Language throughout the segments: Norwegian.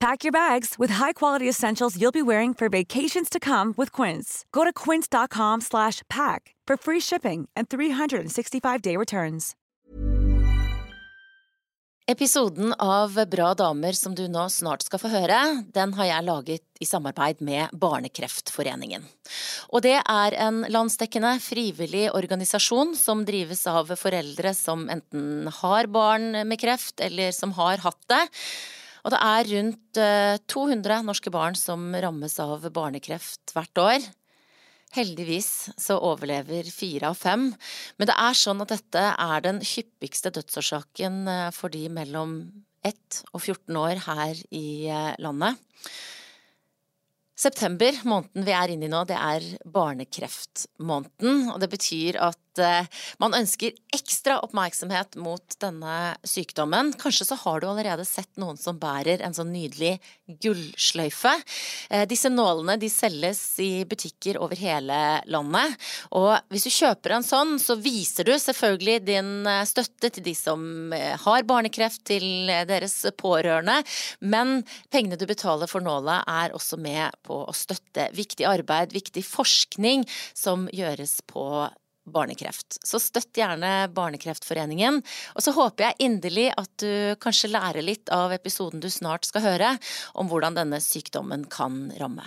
Pack your bags with high-quality essentials you'll be wearing for vacations to come with Quince. Go to quince.com slash pack for free shipping and 365-day returns. Episoden av Bra damer som du nå snart skal få høre, den har jeg laget i samarbeid med Barnekreftforeningen. Og det er en landsdekkende frivillig organisasjon som drives av foreldre som enten har barn med kreft, eller som har hatt det. Og det er rundt 200 norske barn som rammes av barnekreft hvert år. Heldigvis så overlever fire av fem, men det er sånn at dette er den hyppigste dødsårsaken for de mellom 1 og 14 år her i landet. September, måneden vi er inne i nå, det er barnekreftmåneden. Og det betyr at man ønsker ekstra oppmerksomhet mot denne sykdommen. Kanskje så har du allerede sett noen som bærer en sånn nydelig gullsløyfe. Disse nålene de selges i butikker over hele landet. Og hvis du kjøper en sånn, så viser du selvfølgelig din støtte til de som har barnekreft, til deres pårørende. Men pengene du betaler for nåla er også med på å støtte viktig arbeid, viktig forskning som gjøres på barnekreft. Så støtt gjerne Barnekreftforeningen. Og så håper jeg inderlig at du kanskje lærer litt av episoden du snart skal høre, om hvordan denne sykdommen kan ramme.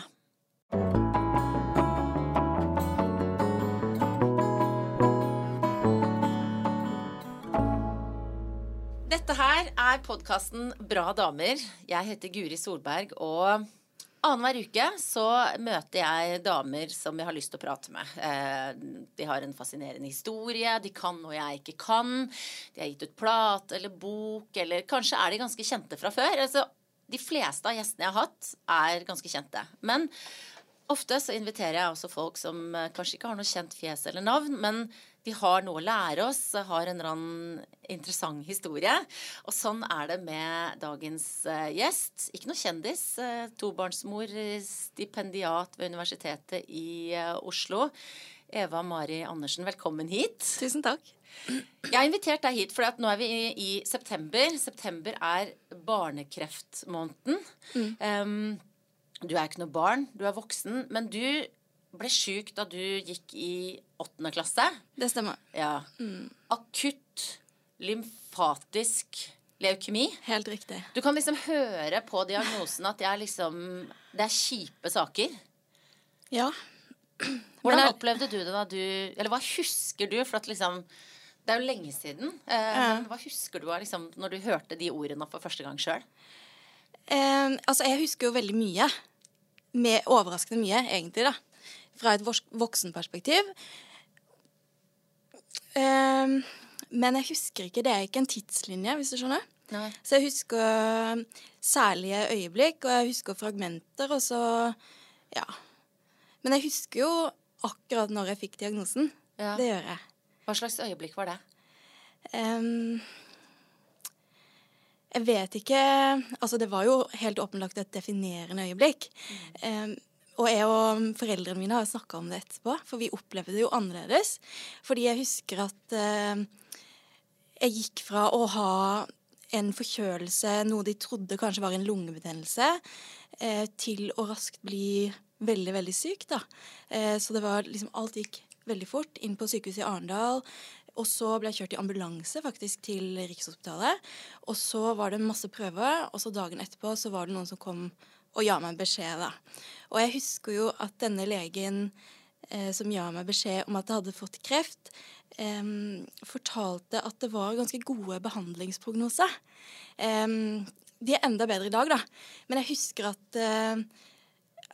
Dette her er podkasten Bra damer. Jeg heter Guri Solberg, og Annenhver uke så møter jeg damer som jeg har lyst til å prate med. De har en fascinerende historie, de kan noe jeg ikke kan. De har gitt ut plate eller bok, eller kanskje er de ganske kjente fra før. Altså, de fleste av gjestene jeg har hatt, er ganske kjente. Men ofte så inviterer jeg også folk som kanskje ikke har noe kjent fjes eller navn, men de har noe å lære oss, har en eller annen interessant historie. Og sånn er det med dagens gjest. Ikke noe kjendis. Tobarnsmor, stipendiat ved Universitetet i Oslo. Eva Mari Andersen, velkommen hit. Tusen takk. Jeg har invitert deg hit fordi nå er vi i september. September er barnekreftmåneden. Mm. Um, du er ikke noe barn, du er voksen. Men du ble sjuk da du gikk i åttende klasse. Det stemmer. Ja. Mm. Akutt lymfatisk leukemi. Helt riktig. Du kan liksom høre på diagnosen at det er liksom Det er kjipe saker. Ja. Hvordan er, opplevde du det da du Eller hva husker du? For at liksom Det er jo lenge siden. Eh, ja. Hva husker du av liksom, når du hørte de ordene for første gang sjøl? Eh, altså, jeg husker jo veldig mye. Med overraskende mye, egentlig, da fra et voksenperspektiv. Um, men jeg husker ikke. Det er ikke en tidslinje, hvis du skjønner. Nei. Så jeg husker særlige øyeblikk, og jeg husker fragmenter, og så Ja. Men jeg husker jo akkurat når jeg fikk diagnosen. Ja. Det gjør jeg. Hva slags øyeblikk var det? Um, jeg vet ikke Altså, det var jo helt åpenlagt et definerende øyeblikk. Mm. Um, og jeg og foreldrene mine har snakka om det etterpå, for vi opplevde det jo annerledes. Fordi jeg husker at eh, jeg gikk fra å ha en forkjølelse, noe de trodde kanskje var en lungebetennelse, eh, til å raskt bli veldig, veldig syk. da. Eh, så det var liksom Alt gikk veldig fort. Inn på sykehuset i Arendal. Og så ble jeg kjørt i ambulanse faktisk til Rikshospitalet. Og så var det masse prøver, og så dagen etterpå så var det noen som kom og ga meg beskjed, da. Og jeg husker jo at denne legen eh, som ga meg beskjed om at jeg hadde fått kreft, eh, fortalte at det var ganske gode behandlingsprognoser. Eh, de er enda bedre i dag, da. Men jeg husker at eh,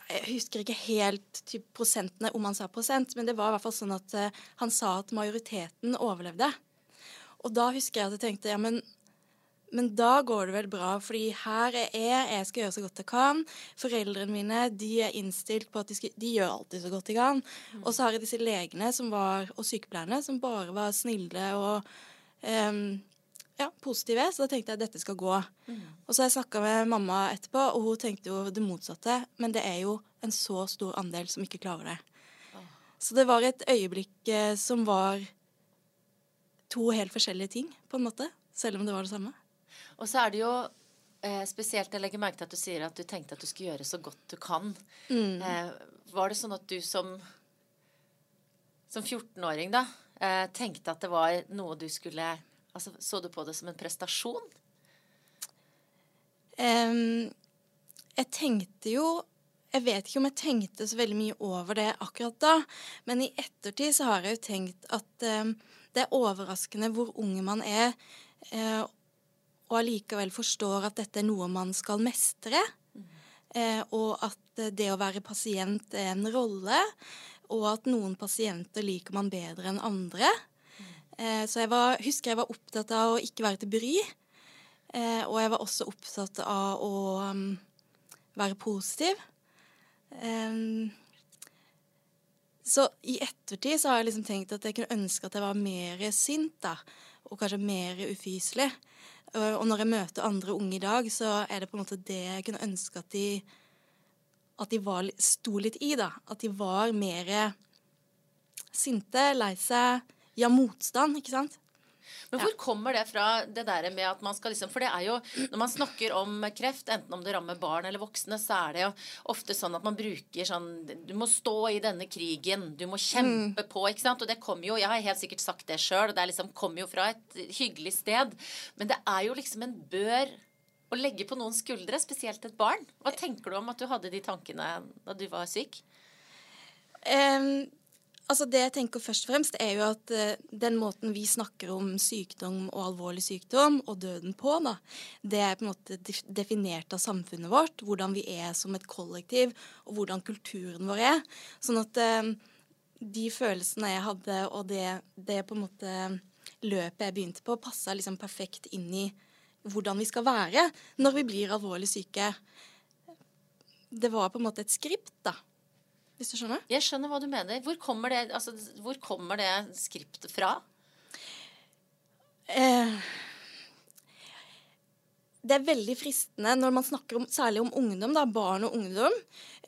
Jeg husker ikke helt typ, prosentene, om han sa prosent, men det var i hvert fall sånn at eh, han sa at majoriteten overlevde. Og da husker jeg at jeg tenkte ja, men men da går det vel bra, fordi her er jeg, jeg skal gjøre så godt jeg kan. Foreldrene mine de er innstilt på at de, skal, de gjør alltid så godt de kan. Mm. Og så har jeg disse legene var, og sykepleierne som bare var snille og um, ja, positive. Så da tenkte jeg at dette skal gå. Mm. Og så har jeg snakka med mamma etterpå, og hun tenkte jo det motsatte. Men det er jo en så stor andel som ikke klarer det. Oh. Så det var et øyeblikk eh, som var to helt forskjellige ting, på en måte. Selv om det var det samme. Og så er det jo eh, spesielt Jeg legger merke til at du sier at du tenkte at du skulle gjøre så godt du kan. Mm. Eh, var det sånn at du som, som 14-åring da eh, tenkte at det var noe du skulle altså, Så du på det som en prestasjon? Um, jeg tenkte jo jeg vet ikke om jeg tenkte så veldig mye over det akkurat da, men i ettertid så har jeg jo tenkt at um, det er overraskende hvor unge man er, uh, og allikevel forstår at dette er noe man skal mestre. Eh, og at det å være pasient er en rolle, og at noen pasienter liker man bedre enn andre. Eh, så jeg var, husker jeg var opptatt av å ikke være til bry. Eh, og jeg var også opptatt av å um, være positiv. Så i ettertid så har jeg liksom tenkt at jeg kunne ønske at jeg var mer sint, da. Og kanskje mer ufyselig. Og når jeg møter andre unge i dag, så er det på en måte det jeg kunne ønske at de, at de var, sto litt i. da. At de var mer sinte, lei seg, ja, motstand, ikke sant. Men hvor ja. kommer det fra, det der med at man skal liksom For det er jo Når man snakker om kreft, enten om det rammer barn eller voksne, så er det jo ofte sånn at man bruker sånn Du må stå i denne krigen. Du må kjempe mm. på, ikke sant. Og det kommer jo Jeg har helt sikkert sagt det sjøl, og det liksom kommer jo fra et hyggelig sted. Men det er jo liksom en bør å legge på noens skuldre, spesielt et barn. Hva tenker du om at du hadde de tankene da du var syk? Um, Altså Det jeg tenker først og fremst, er jo at uh, den måten vi snakker om sykdom og alvorlig sykdom og døden på, da, det er på en måte definert av samfunnet vårt. Hvordan vi er som et kollektiv, og hvordan kulturen vår er. Sånn at uh, de følelsene jeg hadde, og det, det, på en måte løpet jeg begynte på, passa liksom perfekt inn i hvordan vi skal være når vi blir alvorlig syke. Det var på en måte et skript, da hvis du skjønner? Jeg skjønner hva du mener. Hvor kommer det, altså, hvor kommer det skriptet fra? Eh, det er veldig fristende når man snakker om, særlig om ungdom, da, barn og ungdom,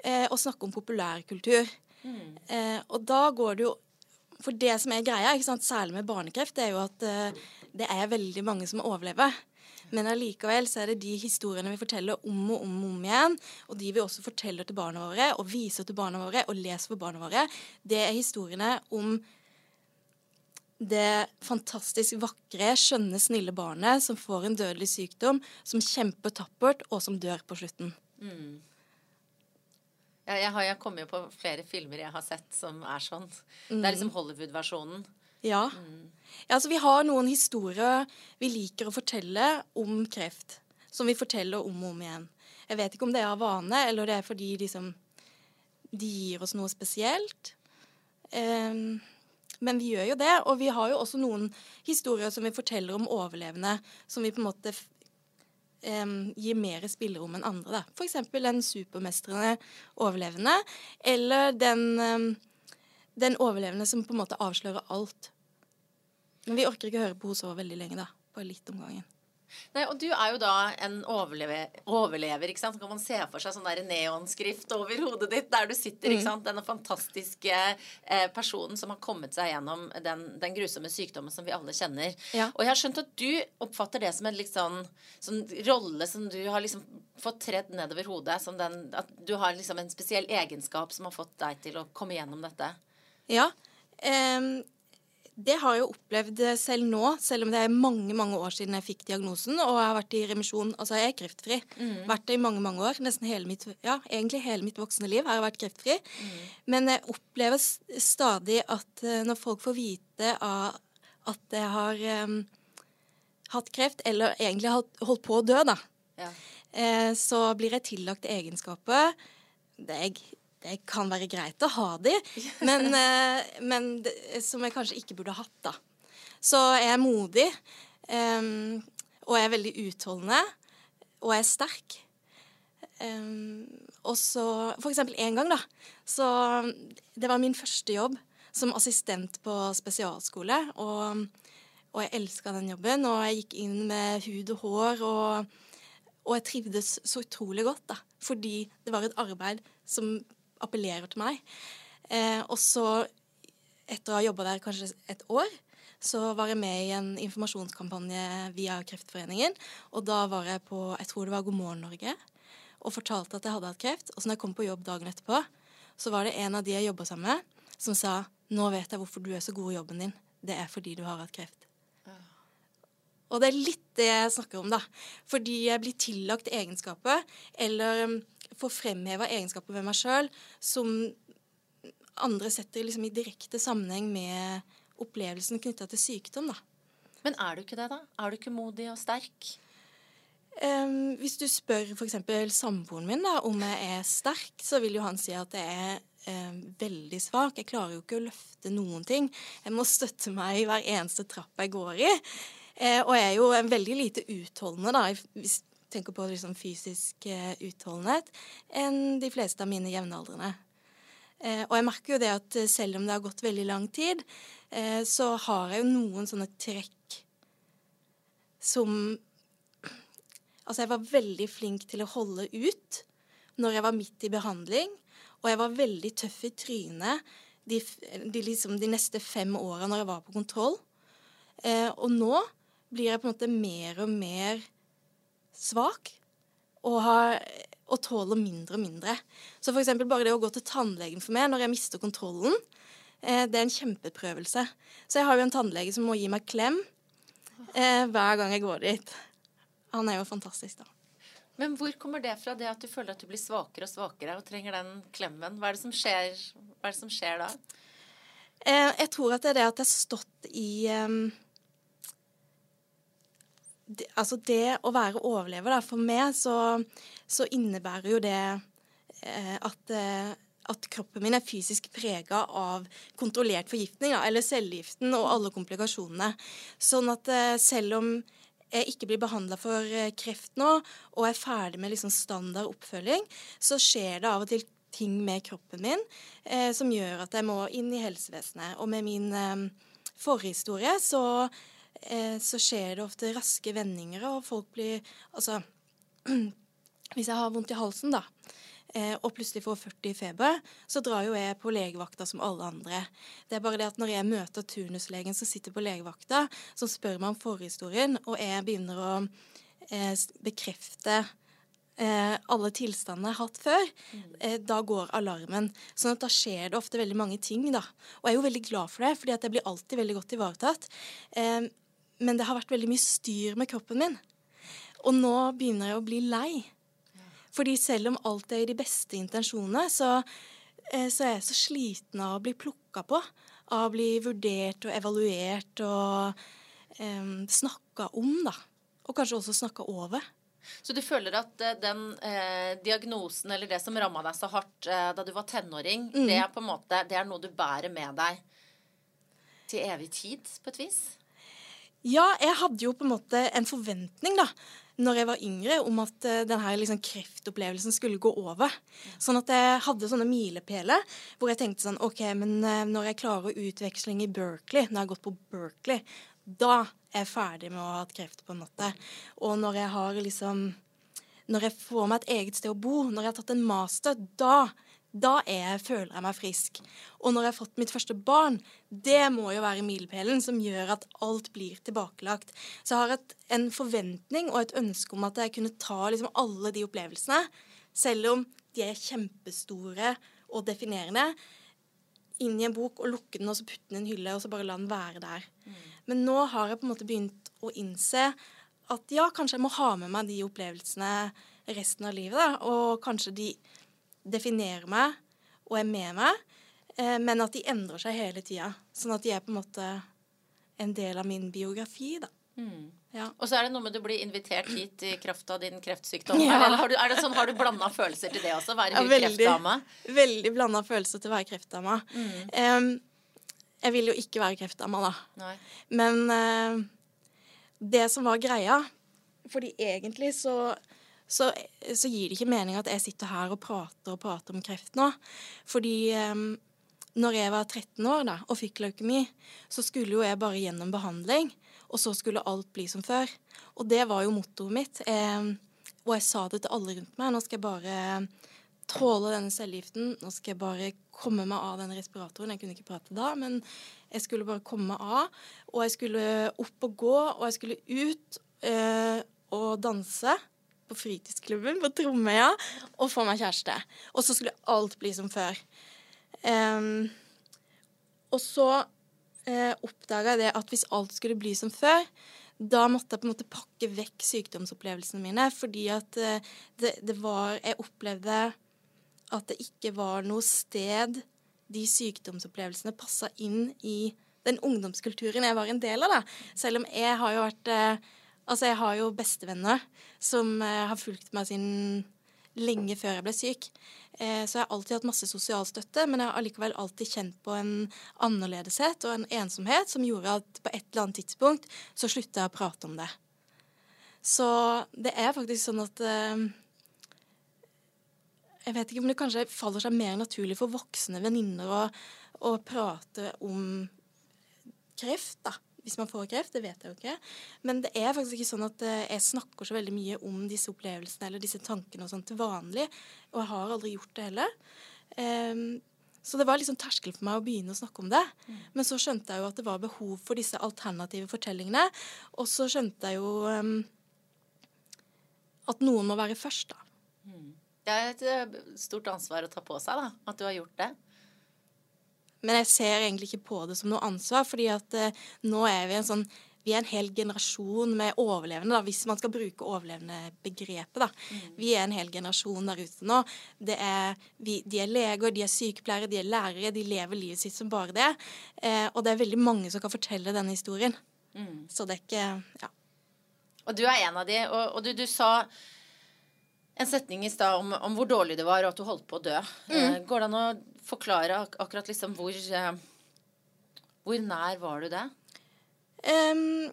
eh, å snakke om populærkultur. Mm. Eh, og da går det jo For det som er greia, særlig med barnekreft, det er jo at eh, det er veldig mange som overlever. Men allikevel så er det de historiene vi forteller om og om og om igjen, og de vi også forteller til barna våre, og viser til barna våre, og leser for barna våre, det er historiene om det fantastisk vakre, skjønne, snille barnet som får en dødelig sykdom, som kjemper tappert, og som dør på slutten. Mm. Jeg, jeg, har, jeg kommer jo på flere filmer jeg har sett som er sånn. Mm. Det er liksom Hollywood-versjonen. Ja. Ja. Altså, vi har noen historier vi liker å fortelle om kreft. Som vi forteller om og om igjen. Jeg vet ikke om det er av vane, eller det er fordi liksom, de gir oss noe spesielt. Um, men vi gjør jo det. Og vi har jo også noen historier som vi forteller om overlevende, som vi på en måte um, gir mer spillerom enn andre. Da. F.eks. den supermestrende overlevende, eller den um, den overlevende som på en måte avslører alt. Men vi orker ikke høre på henne så veldig lenge, da. Bare litt om gangen. Nei, og du er jo da en overlever, overlever ikke sant? Så kan man se for seg sånn der neonskrift over hodet ditt der du sitter. ikke mm. sant? Denne fantastiske eh, personen som har kommet seg gjennom den, den grusomme sykdommen som vi alle kjenner. Ja. Og jeg har skjønt at du oppfatter det som en liksom, sånn rolle som du har liksom fått tredd nedover hodet. Som den, at du har liksom en spesiell egenskap som har fått deg til å komme gjennom dette. Ja. Um, det har jeg jo opplevd selv nå, selv om det er mange mange år siden jeg fikk diagnosen. Og jeg har vært i remisjon. Altså, jeg er kreftfri. Mm. Vært det i mange mange år. Nesten hele mitt, ja, egentlig hele mitt voksne liv har jeg vært kreftfri. Mm. Men jeg opplever stadig at uh, når folk får vite at jeg har um, hatt kreft, eller egentlig holdt på å dø, da, ja. uh, så blir jeg tillagt egenskaper det er det kan være greit å ha de, men, eh, men det, som jeg kanskje ikke burde hatt, da. Så jeg er modig, um, og jeg er veldig utholdende, og jeg er sterk. Um, og så For eksempel en gang, da. Så det var min første jobb som assistent på spesialskole. Og, og jeg elska den jobben, og jeg gikk inn med hud og hår. Og, og jeg trivdes så utrolig godt, da. Fordi det var et arbeid som appellerer til meg. Eh, og så, etter å ha jobba der kanskje et år, så var jeg med i en informasjonskampanje via Kreftforeningen. Og da var jeg på jeg tror det var God morgen Norge og fortalte at jeg hadde hatt kreft. Og så når jeg kom på jobb dagen etterpå, så var det en av de jeg jobba sammen med, som sa nå vet jeg hvorfor du er så god i jobben din. Det er fordi du har hatt kreft. Og det er litt det jeg snakker om, da. Fordi jeg blir tillagt egenskaper, eller får fremheva egenskaper ved meg sjøl som andre setter liksom i direkte sammenheng med opplevelsen knytta til sykdom. da. Men er du ikke det, da? Er du ikke modig og sterk? Um, hvis du spør f.eks. samboeren min da, om jeg er sterk, så vil jo han si at jeg er um, veldig svak. Jeg klarer jo ikke å løfte noen ting. Jeg må støtte meg i hver eneste trapp jeg går i. Uh, og jeg er jo veldig lite utholdende, da, hvis tenker på liksom fysisk eh, utholdenhet, enn de fleste av mine jevnaldrende. Eh, og jeg merker jo det at eh, selv om det har gått veldig lang tid, så har jeg jo noen sånne trekk som Altså, jeg var veldig flink til å holde ut når jeg var midt i behandling, og jeg var veldig tøff i trynet de, de, liksom, de neste fem åra når jeg var på kontroll. Og nå blir jeg på en måte mer og mer svak og, har, og tåler mindre og mindre. Så f.eks. bare det å gå til tannlegen for meg når jeg mister kontrollen, eh, det er en kjempeprøvelse. Så jeg har jo en tannlege som må gi meg klem eh, hver gang jeg går dit. Han er jo fantastisk, da. Men hvor kommer det fra, det at du føler at du blir svakere og svakere og trenger den klemmen? Hva er det som skjer, er det som skjer da? Eh, jeg tror at det er det at jeg har stått i um, det, altså det å være overlever, da, for meg så, så innebærer jo det eh, at, eh, at kroppen min er fysisk prega av kontrollert forgiftning, da, eller cellegiften og alle komplikasjonene. Sånn at eh, selv om jeg ikke blir behandla for eh, kreft nå, og er ferdig med liksom standard oppfølging, så skjer det av og til ting med kroppen min eh, som gjør at jeg må inn i helsevesenet. Og med min forhistorie så så skjer det ofte raske vendinger, og folk blir Altså Hvis jeg har vondt i halsen, da, eh, og plutselig får 40 i feber, så drar jo jeg på legevakta som alle andre. Det er bare det at når jeg møter turnuslegen som sitter på legevakta, som spør meg om forhistorien, og jeg begynner å eh, bekrefte Eh, alle tilstandene jeg har hatt før, eh, da går alarmen. Sånn at da skjer det ofte veldig mange ting, da. Og jeg er jo veldig glad for det, fordi at jeg blir alltid veldig godt ivaretatt. Eh, men det har vært veldig mye styr med kroppen min. Og nå begynner jeg å bli lei. Fordi selv om alt er i de beste intensjonene, så, eh, så er jeg så sliten av å bli plukka på. Av å bli vurdert og evaluert og um, snakka om, da. Og kanskje også snakka over. Så du føler at eh, den eh, diagnosen eller det som ramma deg så hardt eh, da du var tenåring, mm. det er på en måte, det er noe du bærer med deg til evig tid, på et vis? Ja, jeg hadde jo på en måte en forventning da, når jeg var yngre, om at uh, denne liksom, kreftopplevelsen skulle gå over. Sånn at jeg hadde sånne milepæler hvor jeg tenkte sånn OK, men uh, når jeg klarer utveksling i Berkeley, når jeg har gått på Berkeley, da er ferdig med å ha hatt kreft, på en måte. Og når jeg har liksom Når jeg får meg et eget sted å bo, når jeg har tatt en master, da da jeg, føler jeg meg frisk. Og når jeg har fått mitt første barn, det må jo være milepælen som gjør at alt blir tilbakelagt. Så jeg har et, en forventning og et ønske om at jeg kunne ta liksom alle de opplevelsene, selv om de er kjempestore og definerende. inn i en bok og lukke den og så putte den i en hylle og så bare la den være der. Mm. Men nå har jeg på en måte begynt å innse at ja, kanskje jeg må ha med meg de opplevelsene resten av livet. Da. Og kanskje de definerer meg og er med meg, eh, men at de endrer seg hele tida. Sånn at de er på en måte en del av min biografi, da. Mm. Ja. Og så er det noe med du blir invitert hit i kraft av din kreftsykdom. Ja. Eller har du, er det sånn, har du blanda følelser til det også? Være ja, veldig, kreftdame? Veldig blanda følelser til å være kreftdame. Mm. Um, jeg vil jo ikke være kreftdama, da. Nei. Men uh, det som var greia Fordi egentlig så, så, så, gir det ikke mening at jeg sitter her og prater og prater om kreft nå. Fordi um, når jeg var 13 år da, og fikk leukemi, så skulle jo jeg bare gjennom behandling. Og så skulle alt bli som før. Og det var jo mottoet mitt. Eh, og jeg sa det til alle rundt meg. Nå skal jeg bare tåle denne cellegiften. Nå skal jeg bare komme meg av den respiratoren. Jeg kunne ikke prate da, men jeg skulle bare komme meg av. Og jeg skulle opp og gå, og jeg skulle ut eh, og danse på fritidsklubben på Tromøya og få meg kjæreste. Og så skulle alt bli som før. Um, og så eh, oppdaga jeg det at hvis alt skulle bli som før, da måtte jeg på en måte pakke vekk sykdomsopplevelsene mine. Fordi at eh, det, det, var Jeg opplevde at det ikke var noe sted de sykdomsopplevelsene passa inn i den ungdomskulturen jeg var en del av. da. Selv om jeg har jo vært eh, Altså, jeg har jo bestevenner som eh, har fulgt meg siden lenge før jeg ble syk. Eh, så jeg har alltid hatt masse sosial støtte, men jeg har allikevel alltid kjent på en annerledeshet og en ensomhet som gjorde at på et eller annet tidspunkt så slutta jeg å prate om det. Så det er faktisk sånn at Jeg vet ikke om det kanskje faller seg mer naturlig for voksne venninner å, å prate om kreft, da hvis man får kreft. Det vet jeg jo ikke. Men det er faktisk ikke sånn at eh, jeg snakker så veldig mye om disse opplevelsene eller disse tankene og sånn til vanlig. Og jeg har aldri gjort det heller. Um, så det var liksom terskel for meg å begynne å snakke om det. Mm. Men så skjønte jeg jo at det var behov for disse alternative fortellingene. Og så skjønte jeg jo um, at noen må være først, da. Mm. Det er et eh, stort ansvar å ta på seg, da. At du har gjort det. Men jeg ser egentlig ikke på det som noe ansvar, fordi at eh, nå er vi en sånn vi er en hel generasjon med overlevende, da, hvis man skal bruke overlevende-begrepet. da. Mm. Vi er en hel generasjon der ute nå. Er, vi, de er leger, de er sykepleiere, de er lærere. De lever livet sitt som bare det. Eh, og det er veldig mange som kan fortelle denne historien. Mm. Så det er ikke Ja. Og du er en av de. Og, og du, du, sa en setning i stad om, om, hvor dårlig det var, og at du holdt på å dø. Mm. Eh, går det an å forklare ak akkurat liksom hvor eh, Hvor nær var du det? Um,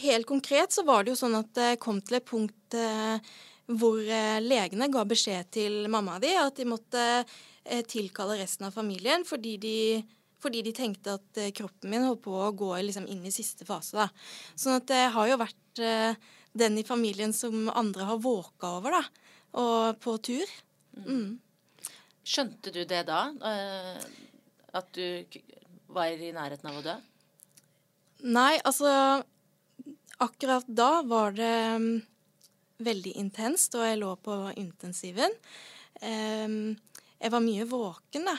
helt konkret så var det jo sånn at det kom til et punkt uh, hvor uh, legene ga beskjed til mamma di at de måtte uh, tilkalle resten av familien fordi de, fordi de tenkte at kroppen min holdt på å gå liksom, inn i siste fase. Da. Sånn at det har jo vært den i familien som andre har våka over, da. Og på tur. Mm. Skjønte du det da? Eh, at du var i nærheten av å dø? Nei, altså Akkurat da var det mm, veldig intenst, og jeg lå på intensiven. Jeg var mye våken, da.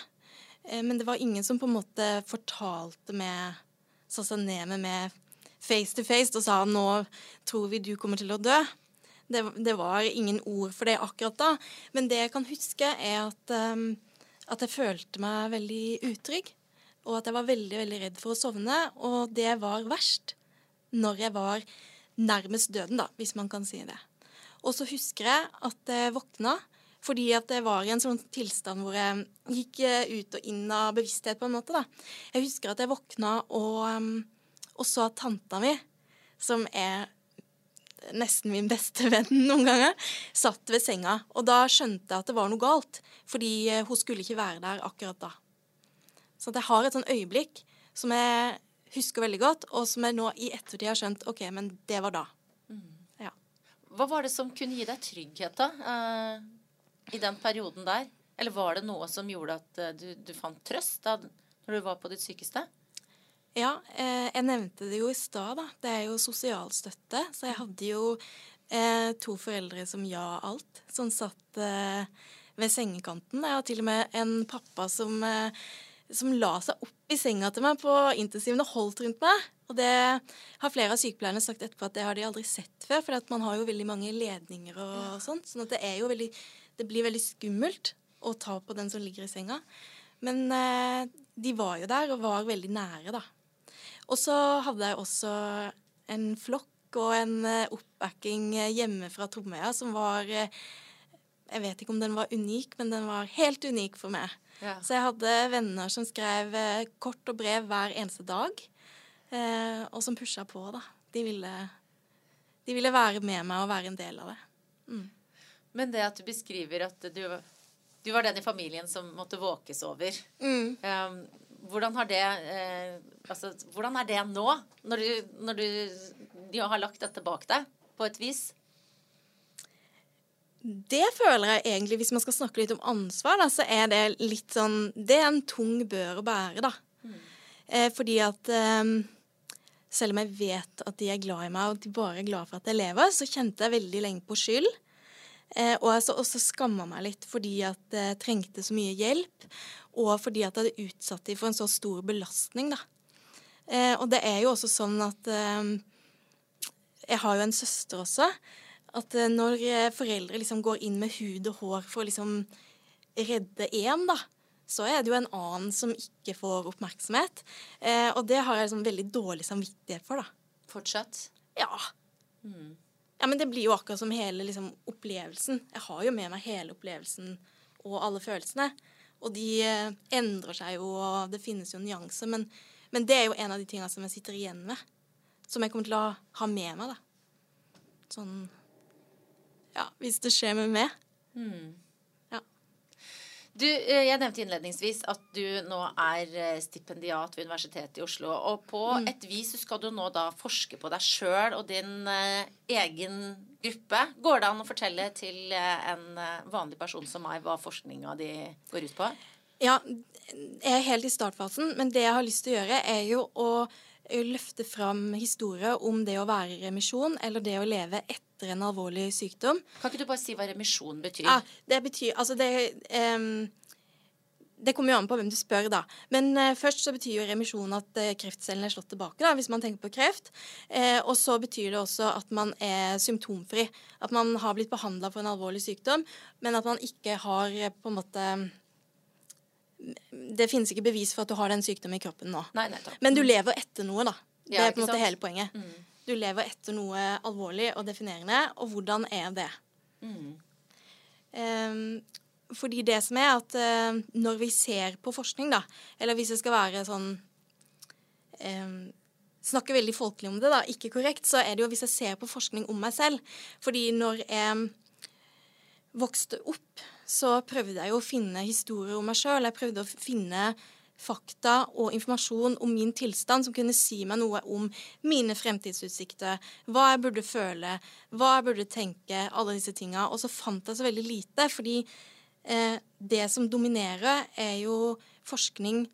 Eh, men det var ingen som på en måte fortalte med Satte seg ned med meg face to face og sa 'nå tror vi du kommer til å dø'. Det, det, var ingen ord for det akkurat da. Men det jeg kan huske, er at, um, at jeg følte meg veldig utrygg. Og at jeg var veldig, veldig redd for å sovne. Og det var verst når jeg var nærmest døden, da, hvis man kan si det. Og så husker jeg at jeg våkna fordi at jeg var i en sånn tilstand hvor jeg gikk eh, ut og inn av bevissthet, på en måte. da. Jeg husker at jeg våkna og, um, og så har tanta mi, som er nesten min beste venn noen ganger, satt ved senga. Og da skjønte jeg at det var noe galt, fordi eh, hun skulle ikke være der akkurat da. Så jeg har et sånn øyeblikk som jeg husker veldig godt, og som jeg nå i ettertid har skjønt OK, men det var da. Mm. Ja. Hva var det som kunne gi deg trygghet, da? Uh, I den perioden der? Eller var det noe som gjorde at uh, du, du, fant trøst da når du var på ditt sykeste? Ja, eh, jeg nevnte det jo i stad, da. Det er jo sosialstøtte. Så jeg hadde jo eh, to foreldre som ja alt, som satt eh, ved sengekanten. Jeg har til og med en pappa som eh, som la seg opp i senga til meg på intensiven og holdt rundt meg. Og det har flere av sykepleierne sagt etterpå at det har de aldri sett før. For man har jo veldig mange ledninger og sånt, sånn at det er jo veldig Det blir veldig skummelt å ta på den som ligger i senga. Men eh, de var jo der og var veldig nære, da. Og så hadde jeg også en flokk og en eh, oppbacking hjemme fra Tromøya som var eh, Jeg vet ikke om den var unik, men den var helt unik for meg. Ja. Så jeg hadde venner som skrev eh, kort og brev hver eneste dag, eh, og som pusha på, da. De ville, de ville, være med meg og være en del av det. Mm. Men det at du beskriver at du, du, var den i familien som måtte våkes over. Mm. Um, hvordan, det, eh, altså, hvordan er det nå, når du, når du, du har lagt dette bak deg, på et vis? Det føler jeg egentlig, hvis man skal snakke litt om ansvar, da, så er det litt sånn Det er en tung bør å bære, da. Mm. Eh, fordi at eh, selv om jeg vet at de er glad i meg, og de bare er glad for at jeg lever, så kjente jeg veldig lenge på skyld. Eh, og jeg så også skamma meg litt fordi at jeg trengte så mye hjelp, og fordi at jeg hadde utsatt dem for en så stor belastning, da. Eh, og det er jo også sånn at eh, Jeg har jo en søster også at eh, når eh, foreldre liksom går inn med hud og hår for å liksom redde én, da, så er det jo en annen som ikke får oppmerksomhet. Eh, og det har jeg liksom veldig dårlig samvittighet for, da. Fortsatt? Ja. Mm. Ja, men det blir jo akkurat som hele liksom, opplevelsen. Jeg har jo med meg hele opplevelsen og alle følelsene. Og de eh, endrer seg jo, og det finnes jo nyanser. Men, men, det er jo en av de tingene som jeg sitter igjen med. Som jeg kommer til å ha med meg, da. Sånn ja, hvis det skjer med meg. Mm. Du, eh, jeg nevnte innledningsvis at du nå er eh, stipendiat ved Universitetet i Oslo. Og på mm. et vis skal du nå da forske på deg sjøl og din uh, egen gruppe. Går det an å fortelle til en vanlig person som meg hva forskninga di går ut på? Ja, jeg er helt i startfasen, men det jeg har lyst til å gjøre, er jo å løfte fram historier om det å være i remisjon, eller det å leve etter en alvorlig sykdom. Kan ikke du bare si hva remisjon betyr? Ja, det betyr Altså, det um, det kommer jo an på hvem du spør, da. Men eh, først så betyr jo remisjon at eh, kreftcellene er slått tilbake, da, hvis man tenker på kreft. Eh, og så betyr det også at man er symptomfri. At man har blitt behandla for en alvorlig sykdom, men at man ikke har på en måte det finnes ikke bevis for at du har den sykdommen i kroppen nå. Nei, nei, Men du lever etter noe, da. Det ja, er på en måte hele poenget. Mm. Du lever etter noe alvorlig og definerende, og hvordan er det? Mm. Um, fordi det som er at uh, når vi ser på forskning, da, eller hvis det skal være sånn um, Snakke veldig folkelig om det, da, ikke korrekt, så er det jo hvis jeg ser på forskning om meg selv. Fordi når jeg vokste opp, så prøvde jeg å finne historier om meg sjøl. Jeg prøvde å finne fakta og informasjon om min tilstand som kunne si meg noe om mine fremtidsutsikter, hva jeg burde føle, hva jeg burde tenke, alle disse tinga. Og så fant jeg så veldig lite, fordi eh, det som dominerer, er jo forskning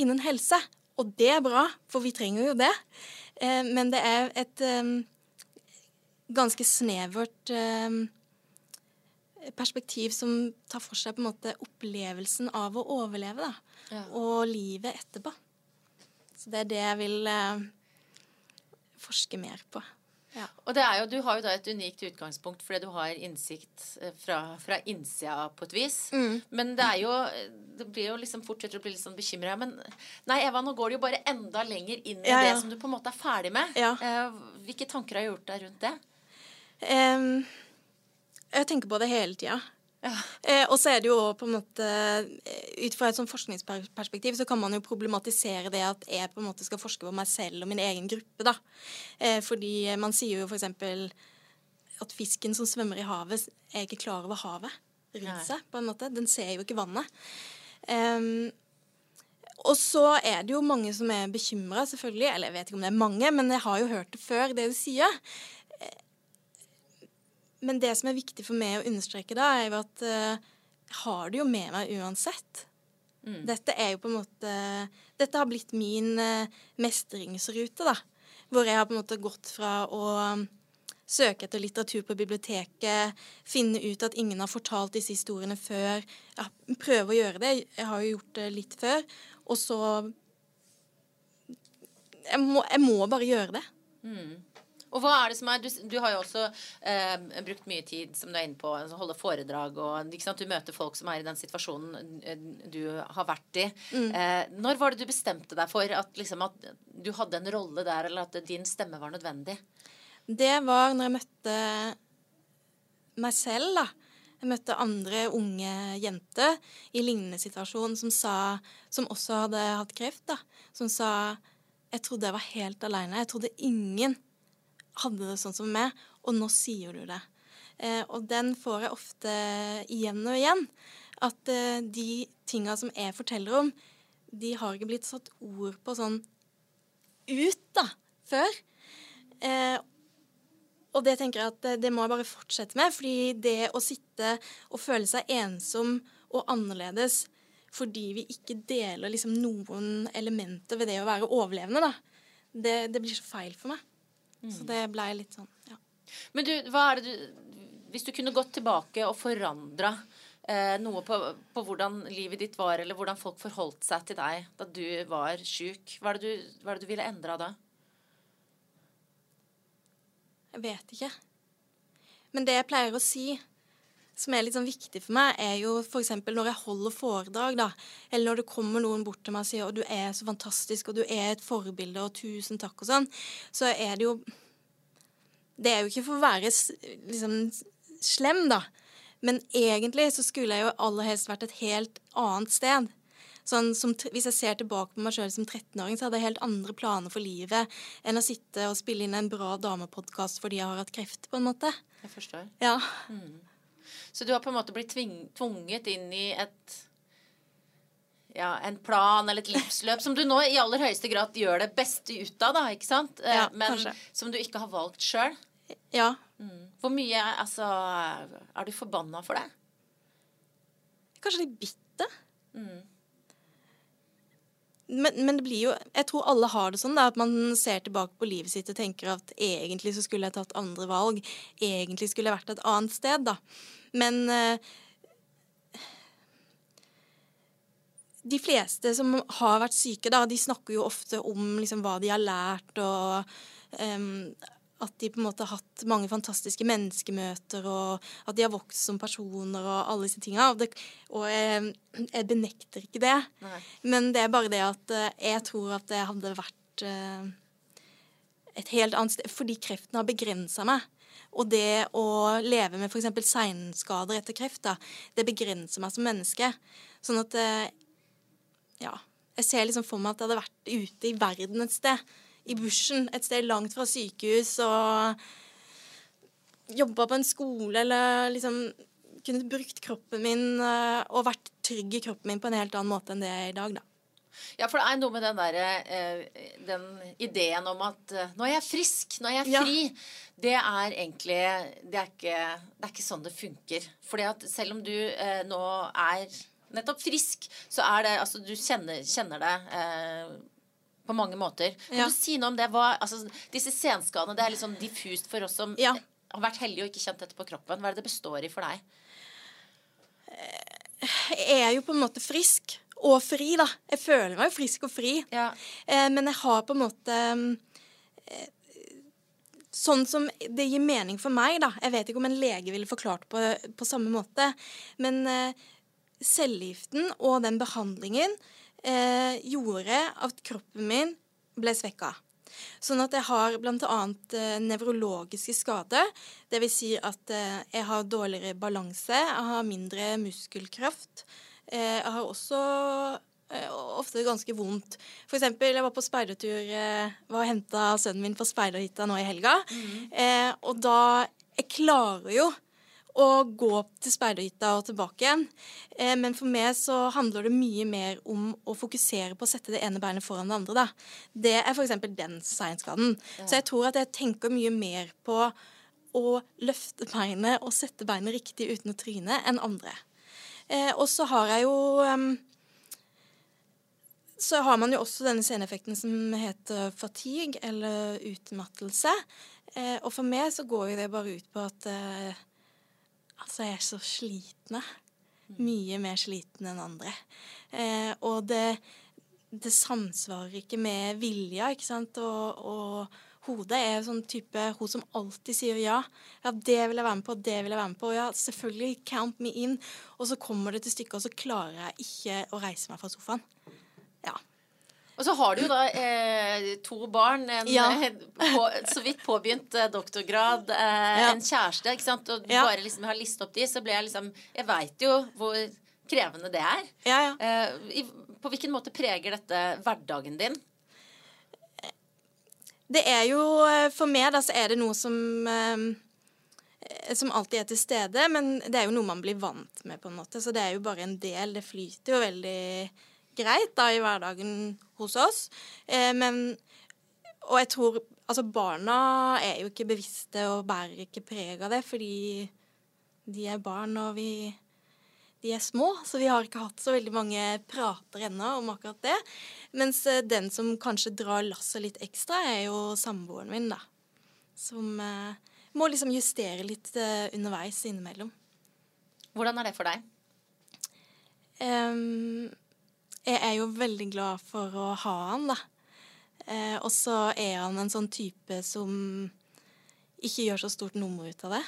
innen helse. Og det er bra, for vi trenger jo det. Eh, men det er et eh, ganske snevert eh, perspektiv som tar for seg på en måte opplevelsen av å overleve, da. Ja. Og livet etterpå. Så det er det jeg vil eh, forske mer på. Ja. Og det er jo, Du har jo da et unikt utgangspunkt fordi du har innsikt eh, fra, fra innsida på et vis. Mm. Men det er jo Det blir jo liksom fortsetter å bli litt sånn bekymra. Men nei, Eva, nå går det jo bare enda lenger inn i ja. det som du på en måte er ferdig med. Eh, hvilke tanker har du gjort deg rundt det? Um, jeg tenker på det hele tida. Ja. Eh, og så er det jo på en måte eh, Ut fra et sånn forskningsperspektiv så kan man jo problematisere det at jeg på en måte skal forske på meg selv og min egen gruppe. da. Eh, fordi man sier jo f.eks. at fisken som svømmer i havet, er ikke klar over havet rundt seg. på en måte. Den ser jo ikke vannet. Um, og så er det jo mange som er bekymra, selvfølgelig. Eller jeg vet ikke om det er mange, men jeg har jo hørt det før, det du sier. Men det som er viktig for meg å understreke da, er jo at jeg har det jo med meg uansett. Mm. Dette er jo på en måte Dette har blitt min uh, mestringsrute, da. Hvor jeg har på en måte gått fra å um, søke etter litteratur på biblioteket, finne ut at ingen har fortalt disse historiene før. Ja, prøve å gjøre det. Jeg har jo gjort det litt før. Og så jeg må, jeg må bare gjøre det. Mm. Og hva er det som er Du, du har jo også eh, brukt mye tid som du er inne på, altså holde foredrag og Du møter folk som er i den situasjonen eh, du har vært i. Mm. Eh, når var det du bestemte deg for at, liksom, at du hadde en rolle der, eller at din stemme var nødvendig? Det var når jeg møtte meg selv, da. Jeg møtte andre unge jenter i lignende situasjon som sa Som også hadde hatt kreft, da. Som sa Jeg trodde jeg var helt aleine. Jeg trodde ingen hadde det sånn som meg, og nå sier du det. Eh, og den får jeg ofte igjen og igjen. At eh, de tinga som jeg forteller om, de har ikke blitt satt ord på sånn ut, da, før. Eh, og det tenker jeg at det må jeg bare fortsette med. fordi det å sitte og føle seg ensom og annerledes fordi vi ikke deler liksom noen elementer ved det å være overlevende, da, det, det blir så feil for meg. Mm. Så det blei litt sånn, ja. Men du, hva er det du Hvis du kunne gått tilbake og forandra eh, noe på, på, hvordan livet ditt var, eller hvordan folk forholdt seg til deg da du var sjuk, hva, hva er det du ville endra da? Jeg vet ikke. Men det jeg pleier å si, som er litt sånn viktig for meg, er jo f.eks. når jeg holder foredrag, da, eller når det kommer noen bort til meg og sier 'Å, du er så fantastisk, og du er et forbilde, og tusen takk', og sånn, så er det jo Det er jo ikke for å være liksom slem, da. Men egentlig så skulle jeg jo aller helst vært et helt annet sted. Sånn, som, hvis jeg ser tilbake på meg sjøl som 13-åring, så hadde jeg helt andre planer for livet enn å sitte og spille inn en bra damepodkast fordi jeg har hatt kreft, på en måte. Jeg forstår. Ja. Mm. Så du har på en måte blitt tvunget inn i et ja, en plan eller et livsløp som du nå i aller høyeste grad gjør det beste ut av, da, ikke sant? Eh, ja, Men kanskje. som du ikke har valgt sjøl. Ja. Mm. Hvor mye altså, er du forbanna for det? Kanskje litt bitter. Mm. Men, men, det blir jo Jeg tror alle har det sånn, da, at man ser tilbake på livet sitt og tenker at egentlig så skulle jeg tatt andre valg. Egentlig skulle jeg vært et annet sted, da. Men uh, de fleste som har vært syke, da, de snakker jo ofte om liksom, hva de har lært, og um, at de på en måte har hatt mange fantastiske menneskemøter, og at de har vokst som personer og alle disse tinga. Og, og jeg, jeg, benekter ikke det. Nei. Men det er bare det at eh, jeg tror at det hadde vært uh, et helt annet sted Fordi kreften har begrensa meg. Og det å leve med f.eks. seinskader etter kreft, da, det begrenser meg som menneske. Sånn at Ja. Jeg ser liksom for meg at jeg hadde vært ute i verden et sted i bushen et sted langt fra sykehus og jobba på en skole eller liksom kunne brukt kroppen min eh, og vært trygg i kroppen min på en helt annen måte enn det jeg er i dag, da. Ja, for det er noe med den der, eh, den ideen om at eh, nå er jeg frisk, nå er jeg fri. Ja. Det er egentlig det er, ikke, det er ikke sånn det funker. Fordi at selv om du nå er nettopp frisk, så er det Altså, du kjenner, kjenner det eh, på mange måter. Kan ja. du si noe om det? Hva, altså, disse senskadene, det er litt sånn diffust for oss som ja. har vært heldige og ikke kjent dette på kroppen. Hva er det det består i for deg? Jeg er jo på en måte frisk og fri, da. Jeg føler meg jo frisk og fri. Ja. Eh, men jeg har på en måte eh, Sånn som det gir mening for meg, da. Jeg vet ikke om en lege ville forklart på, på samme måte. Men eh, cellegiften og den behandlingen eh, gjorde at kroppen min ble svekka. Sånn at jeg har bl.a. Eh, nevrologiske skader. Dvs. Si at eh, jeg har dårligere balanse, jeg har mindre muskelkraft. Eh, jeg har også eh, ofte ganske vondt. For eksempel, jeg var på speidertur, eh, var og henta sønnen min på speiderhytta nå i helga. Mm. Eh, og da Jeg klarer jo å gå til speiderhytta og tilbake igjen. Eh, men for meg så handler det mye mer om å fokusere på å sette det ene beinet foran det andre. Da. Det er f.eks. den seinskaden. Ja. Så jeg tror at jeg tenker mye mer på å løfte beinet og sette beinet riktig uten å tryne enn andre. Eh, og så har jeg jo um, så har man jo også denne seneffekten som heter fatigue, eller utmattelse. Eh, og for meg så går jo det bare ut på at Altså, jeg er så slitne. Mye mer sliten enn andre. Eh, og det det samsvarer ikke med vilja, ikke sant. Og, og hodet er sånn type hun som alltid sier ja. Ja, det vil jeg være med på, det vil jeg være med på. Ja, selvfølgelig, count me in. Og så kommer det til stykket, og så klarer jeg ikke å reise meg fra sofaen. Og så har du jo da eh, to barn, en Ja. eh, på, så vidt påbegynt eh, doktorgrad, eh, Ja. en kjæreste, ikke sant. Og Ja. bare liksom har listet opp de, så ble jeg liksom Jeg veit jo hvor krevende det er. Ja, ja. Eh, i, på hvilken måte preger dette hverdagen din? Det er jo eh, For meg, da, så er det noe som som alltid er til stede, men det er jo noe man blir vant med, på en måte. Så det er jo bare en del. Det flyter jo veldig greit da i hverdagen hos oss. Eh, men Og jeg tror Altså, barna er jo ikke bevisste og bærer ikke preg av det, fordi de er barn, og vi de er små, så vi har ikke hatt så veldig mange prater ennå om akkurat det. Mens eh, den som kanskje drar lasset litt ekstra, er jo samboeren min, da. Som eh, må liksom justere litt eh, underveis innimellom. Hvordan er det for deg? Em, jeg er jo veldig glad for å ha han, da. Eh, og så er han en sånn type som ikke gjør så stort nummer ut av det.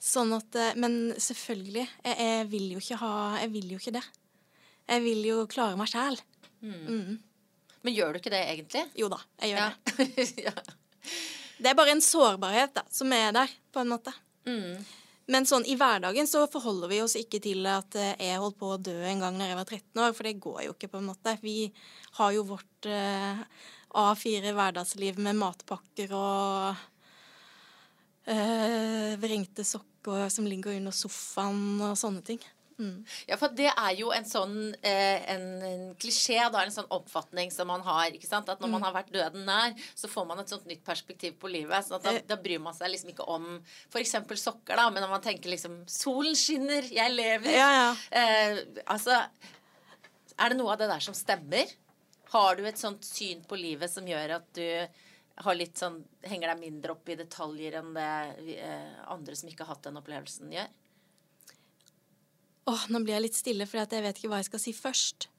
Sånn at eh, Men selvfølgelig, jeg, jeg vil jo ikke ha Jeg vil jo ikke det. Jeg vil jo klare meg sjæl. Mm. Men gjør du ikke det egentlig? Jo da, jeg gjør Ja. det. ja. Det er bare en sårbarhet da, som er der, på en måte. Mm. Men sånn i hverdagen så forholder vi oss ikke til at eh, jeg holdt på å dø en gang når jeg var 13 år, for det går jo ikke, på en måte. Vi har jo vårt eh, A4 hverdagsliv med matpakker og eh, vrengte sokker som ligger under sofaen og sånne ting. Mm. Ja, for det er jo en sånn eh, en, en klisjé, da, en sånn oppfatning som man har. ikke sant? At når Mm. man har vært døden nær, så får man et sånt nytt perspektiv på livet. sånn at da, Eh. da bryr man seg liksom ikke om f.eks. sokker, da, men når man tenker liksom Solen skinner, jeg lever. Ja, ja. Eh, altså Er det noe av det der som stemmer? Har du et sånt syn på livet som gjør at du har litt sånn, henger deg mindre opp i detaljer enn det eh, andre som ikke har hatt den opplevelsen, gjør? Åh, nå blir jeg litt stille, for jeg vet ikke hva jeg skal si først.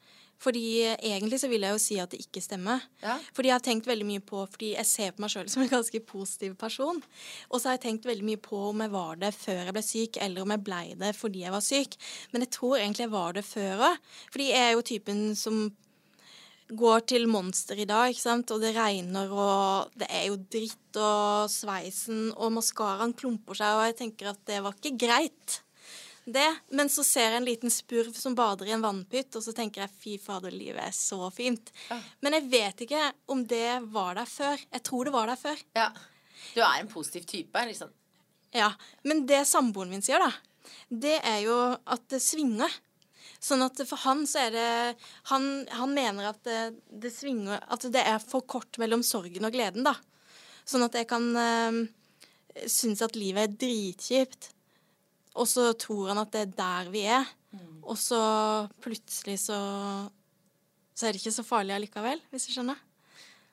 Fordi egentlig så vil jeg jo si at det ikke stemmer. Ja. Fordi jeg har tenkt veldig mye på Fordi jeg ser på meg sjøl som en ganske positiv person. Og så har jeg tenkt veldig mye på om jeg var det før jeg ble syk, eller om jeg blei det fordi jeg var syk. Men jeg tror egentlig jeg var det før òg. Fordi jeg er jo typen som går til Monster i dag, ikke sant, og det regner, og det er jo dritt, og sveisen og maskaraen klumper seg, og jeg tenker at det var ikke greit det. Men så ser jeg en liten spurv som bader i en vannpytt, og så tenker jeg fy fader, livet er så fint. Men jeg vet ikke om det var der før. Jeg tror det var der før. Ja. Du er en positiv type, liksom. Ja. Men det samboeren min sier, da, det er jo at det svinger. Sånn at for han så er det Han, han mener at det, det svinger At det er for kort mellom sorgen og gleden, da. Sånn at jeg kan øh, synes at livet er dritkjipt. Og så tror han at det er der vi er. Og så plutselig så Så er det ikke så farlig allikevel, hvis du skjønner.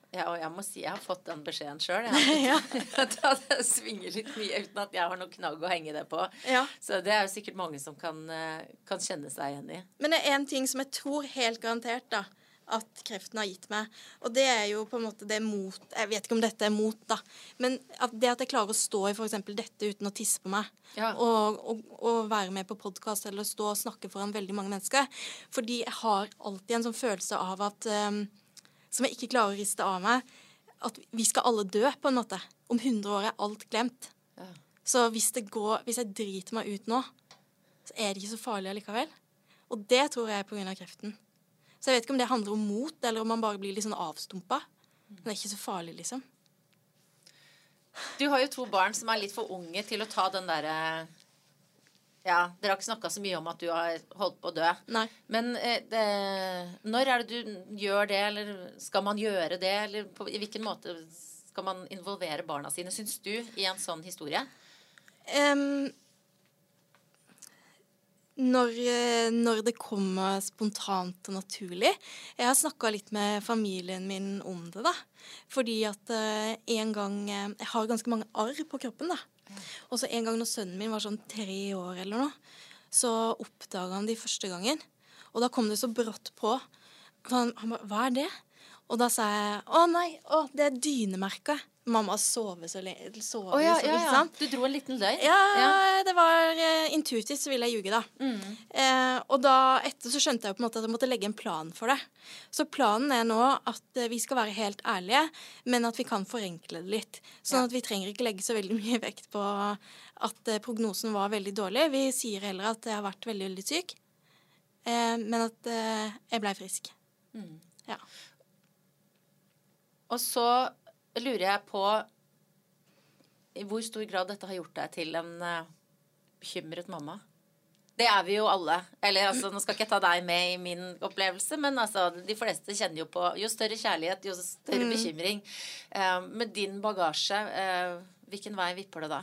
Ja, og jeg må si jeg har fått den beskjeden sjøl. Ja. At det svinger litt mye uten at jeg har noen knagg å henge det på. Ja. Så det er jo sikkert mange som kan, eh, kan kjenne seg igjen i. Men det er en ting som jeg tror helt garantert da, at kreften har gitt meg. Og det er jo på en måte det mot Jeg vet ikke om dette er mot, da. Men at det at jeg klarer å stå i f.eks. dette uten å tisse på meg, Ja. og, og, og være med på podkast eller stå og snakke foran veldig mange mennesker Fordi jeg har alltid en sånn følelse av at um, Som jeg ikke klarer å riste av meg. At vi skal alle dø, på en måte. Om 100 år er alt glemt. Ja. Så hvis, det går, hvis jeg driter meg ut nå, så er det ikke så farlig allikevel. Og det tror jeg er pga. kreften. Så jeg vet ikke om det handler om mot, eller om man bare blir litt sånn avstumpa. Men det er ikke så farlig, liksom. Du har jo to barn som er litt for unge til å ta den derre Ja, dere har ikke snakka så mye om at du har holdt på å dø. Nei. Men eh, det, når er det du gjør det, eller skal man gjøre det? Eller på, i hvilken måte skal man involvere barna sine, syns du, i en sånn historie? Em, når, eh, når det kommer spontant og naturlig. Jeg har snakka litt med familien min om det, da. Fordi at eh, en gang eh, Jeg har ganske mange arr på kroppen, da. Og så en gang når sønnen min var sånn tre år eller noe, så oppdaga han de første gangen. Og da kom det så brått på han, han bare Hva er det? Og da sa jeg å nei, å, det er dynemerket. Mamma sover så lenge. Sove, oh, ja, liksom, ja, ja. Du dro en liten løgn? Ja, det var uh, intuitivt, så ville jeg ljuge, da. Mm. Uh, og da etter så skjønte jeg på en måte at jeg måtte legge en plan for det. Så planen er nå at uh, vi skal være helt ærlige, men at vi kan forenkle det litt. Sånn at vi trenger ikke legge så veldig mye vekt på at prognosen var veldig dårlig. Vi sier heller at jeg har vært veldig, veldig syk, men at jeg blei frisk. Mm. Ja. Og så lurer jeg på i hvor stor grad dette har gjort deg til en eh, bekymret mamma. Det er vi jo alle. Eller altså, Nå skal ikke jeg ta deg med i min opplevelse, men altså, de fleste kjenner jo på jo større kjærlighet, jo større bekymring. Uh, med din bagasje, uh, hvilken vei vipper det da?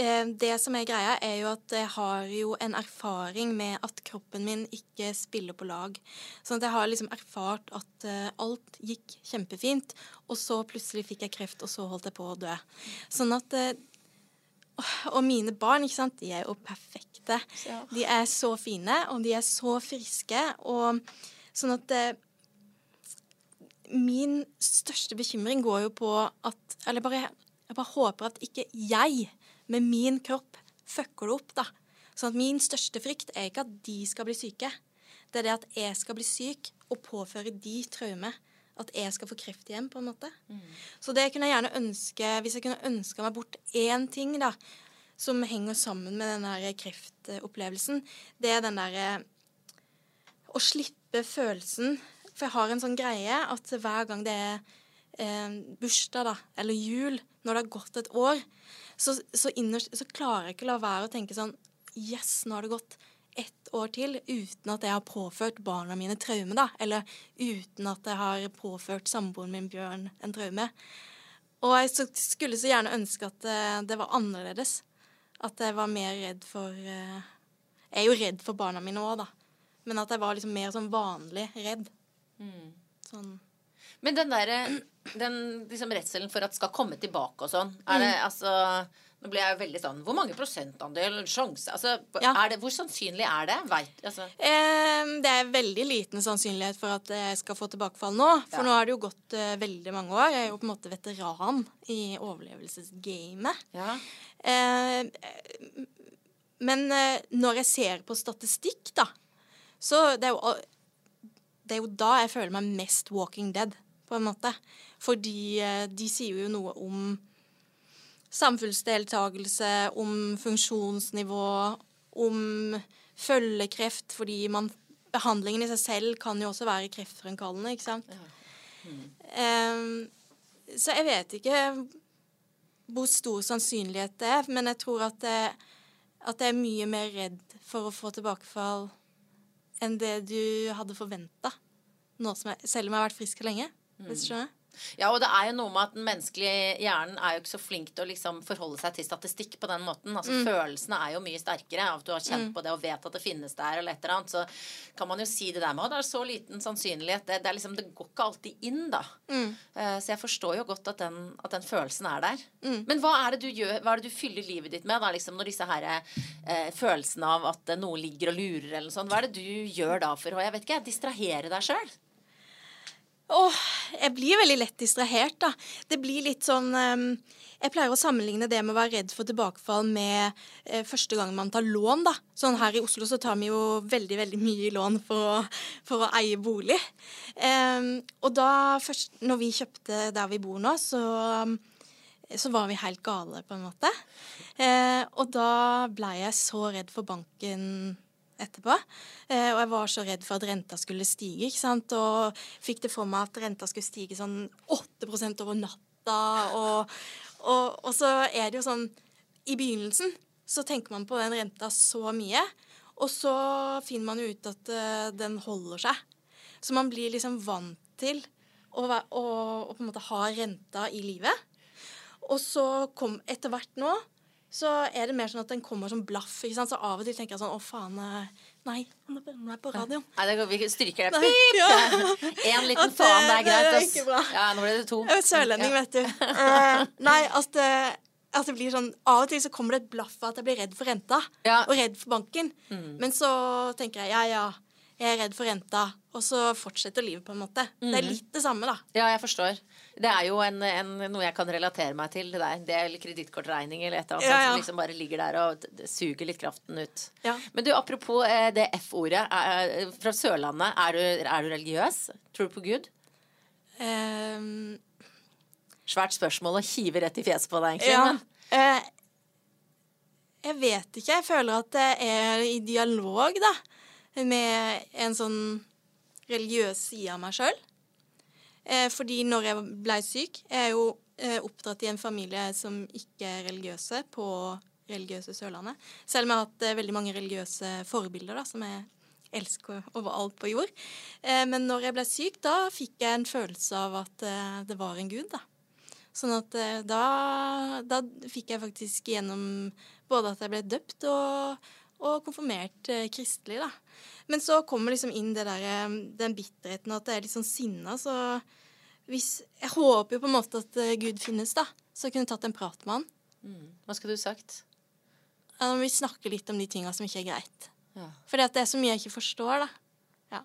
Eh, Det som er greia, er jo at jeg har jo en erfaring med at kroppen min ikke spiller på lag. Sånn at jeg har liksom erfart at eh, alt gikk kjempefint, og så plutselig fikk jeg kreft, og så holdt jeg på å dø. Sånn at eh, Og mine barn, ikke sant, de er jo perfekte. De er så fine, og de er så friske, og sånn at Min største bekymring går jo på at Eller bare, jeg bare håper at ikke jeg med min kropp fucker det opp, da. Sånn at min største frykt er ikke at de skal bli syke. Det er det at jeg skal bli syk og påføre de traume. At jeg skal få kreft igjen, på en måte. Så det kunne jeg gjerne ønske Hvis jeg kunne ønska meg bort én ting, da, som henger sammen med den der kreftopplevelsen, det er den derre å slippe følelsen. For jeg har en sånn greie at hver gang det er eh, bursdag da, eller jul, når det har gått et år, så, så innerst så klarer jeg ikke å la være å tenke sånn Yes, nå har det gått ett år til uten at jeg har påført barna mine traume, da. Eller uten at jeg har påført samboeren min Bjørn en traume. Og jeg så, skulle så gjerne ønske at eh, det var annerledes. At jeg var mer redd for uh, Jeg er jo redd for barna mine òg, da. Men at jeg var liksom mer sånn vanlig redd. Sånn Men den derre den liksom redselen for at skal komme tilbake og sånn, er det altså Nå ble jeg veldig sånn Hvor mange prosentandel, sjanse Altså, Ja. det, hvor sannsynlig er det? Vet, altså Eh, det er veldig liten sannsynlighet for at jeg skal få tilbakefall nå. For Ja. nå har det jo gått uh, veldig mange år. Jeg er jo på en måte veteran i overlevelsesgamet. Ja. Eh, men eh, når jeg ser på statistikk, da, så det er jo det er jo da jeg føler meg mest Walking Dead, på en måte. Fordi eh, de sier jo noe om samfunnsdeltakelse, om funksjonsnivå, om følgekreft, fordi man Behandlingen i seg selv kan jo også være kreftfremkallende, ikke sant? Eh, så jeg vet ikke hvor stor sannsynlighet det er, men jeg tror at jeg, at jeg er mye mer redd for å få tilbakefall enn det du hadde forventa, selv om jeg har vært frisk lenge. Hvis du skjønner? ja, og det er jo noe med at den menneskelige hjernen er jo ikke så flink til å liksom forholde seg til statistikk på den måten. Altså Følelsene er jo mye sterkere av at du har kjent på det og vet at det finnes der, eller et eller annet. Så kan man jo si det der med at det er så liten sannsynlighet. Det, det, er liksom, det går ikke alltid inn, da. Eh, så jeg forstår jo godt at den, at den følelsen er der. Men hva er det du gjør, hva er det du fyller livet ditt med da, liksom, når disse her uh, følelsene av at noe ligger og lurer eller noe sånt? Hva er det du gjør da for å jeg vet ikke, distrahere deg sjøl? Åh, jeg blir veldig lett distrahert, da. Det blir litt sånn um, Jeg pleier å sammenligne det med å være redd for tilbakefall med uh, første gang man tar lån, da. Sånn her i Oslo så tar vi jo veldig, veldig mye lån for å, for å eie bolig. Um, og da først Når vi kjøpte der vi bor nå, så så var vi helt gale, på en måte. Eh, og da ble jeg så redd for banken etterpå. Eh, og jeg var så redd for at renta skulle stige, ikke sant. Og fikk det for meg at renta skulle stige sånn 8% over natta. Og, og, og så er det jo sånn I begynnelsen så tenker man på den renta så mye, og så finner man ut at uh, den holder seg. Så man blir liksom vant til å, å, å på en måte ha renta i livet. Og så kom etter hvert nå så er det mer sånn at den kommer som blaff. ikke sant? Så av og til tenker jeg sånn Å, faen. eh, Nei, nå er jeg på radioen. Nei, det går, vi stryker det. Pip! ja. En liten det- faen, det er det greit. er ass. ikke bra. Ja, nå ble det to. Jeg er sørlending, Ja. vet du. Eh, nei, at det, det blir sånn Av og til så kommer det et blaff av at jeg blir redd for renta. Ja. Og redd for banken. Men så tenker jeg ja, ja, jeg er redd for renta. og så fortsetter livet, på en måte. Det er litt det samme, da. Ja, jeg forstår. Det er jo en, en, noe jeg kan relatere meg til. Det er, en del kredittkortregning eller et eller annet Ja, ja. som liksom bare ligger der og suger litt kraften ut. Ja. Men du, apropos eh, det F-ordet. eh, Fra Sørlandet, er du, er du religiøs? Tror du på Gud? Um... Svært spørsmål å hive rett i fjeset på deg, egentlig. ja. Men, Uh... jeg vet ikke. Jeg føler at det er i dialog, da, med en sånn religiøs side av meg sjøl. Eh, fordi når jeg ble syk Jeg er jo eh, oppdratt i en familie som ikke er religiøse på religiøse Sørlandet. Selv om jeg har hatt eh, veldig mange religiøse forbilder da, som jeg elsker overalt på jord. Men når jeg ble syk, da fikk jeg en følelse av at det var en gud, da. Sånn at da, da fikk jeg faktisk gjennom både at jeg ble døpt og, og konfirmert eh, kristelig, da. Men så kommer liksom inn det der, eh, den bitterheten at det er litt sånn sinna, så hvis Jeg håper jo på en måte at eh, Gud finnes, da. Så jeg kunne tatt en prat med han. mm, hva skulle du sagt? Ja, Vi snakker litt om de tinga som ikke er greit. Ja. Fordi at det er så mye jeg ikke forstår, da. Ja.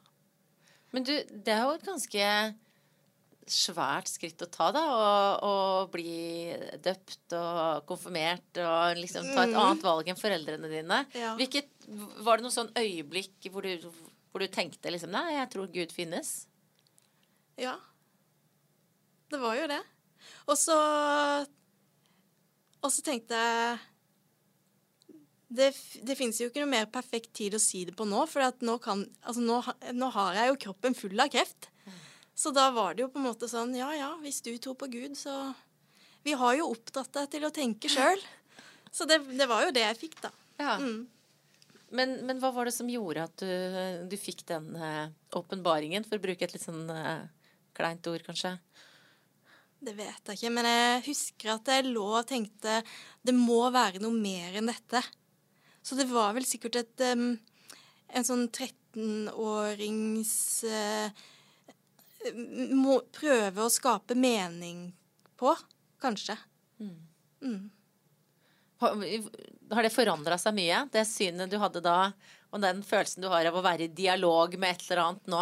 Men du, det er jo et ganske svært skritt å ta, da. Å, bli døpt og konfirmert og liksom ta et annet valg enn foreldrene dine. Ja. Hvilket, var det noe sånn øyeblikk hvor du, hvor du tenkte liksom Nei, jeg tror Gud finnes? Ja. Det var jo det. Og så Og så tenkte jeg det, det fins jo ikke noe mer perfekt tid å si det på nå, for at nå, kan, altså nå, nå har jeg jo kroppen full av kreft. Så da var det jo på en måte sånn Ja ja, hvis du tror på Gud, så Vi har jo opptatt deg til å tenke sjøl. Så det, det var jo det jeg fikk, da. Ja. Mm. Men, men hva var det som gjorde at du, du fikk den åpenbaringen, uh, for å bruke et litt sånn uh, kleint ord, kanskje? Det vet jeg ikke, men jeg husker at jeg lå og tenkte det må være noe mer enn dette. Så det var vel sikkert et um, En sånn 13-årings eh, må Prøve å skape mening på, kanskje. Mm. Har, har det forandra seg mye, det synet du hadde da, og den følelsen du har av å være i dialog med et eller annet nå?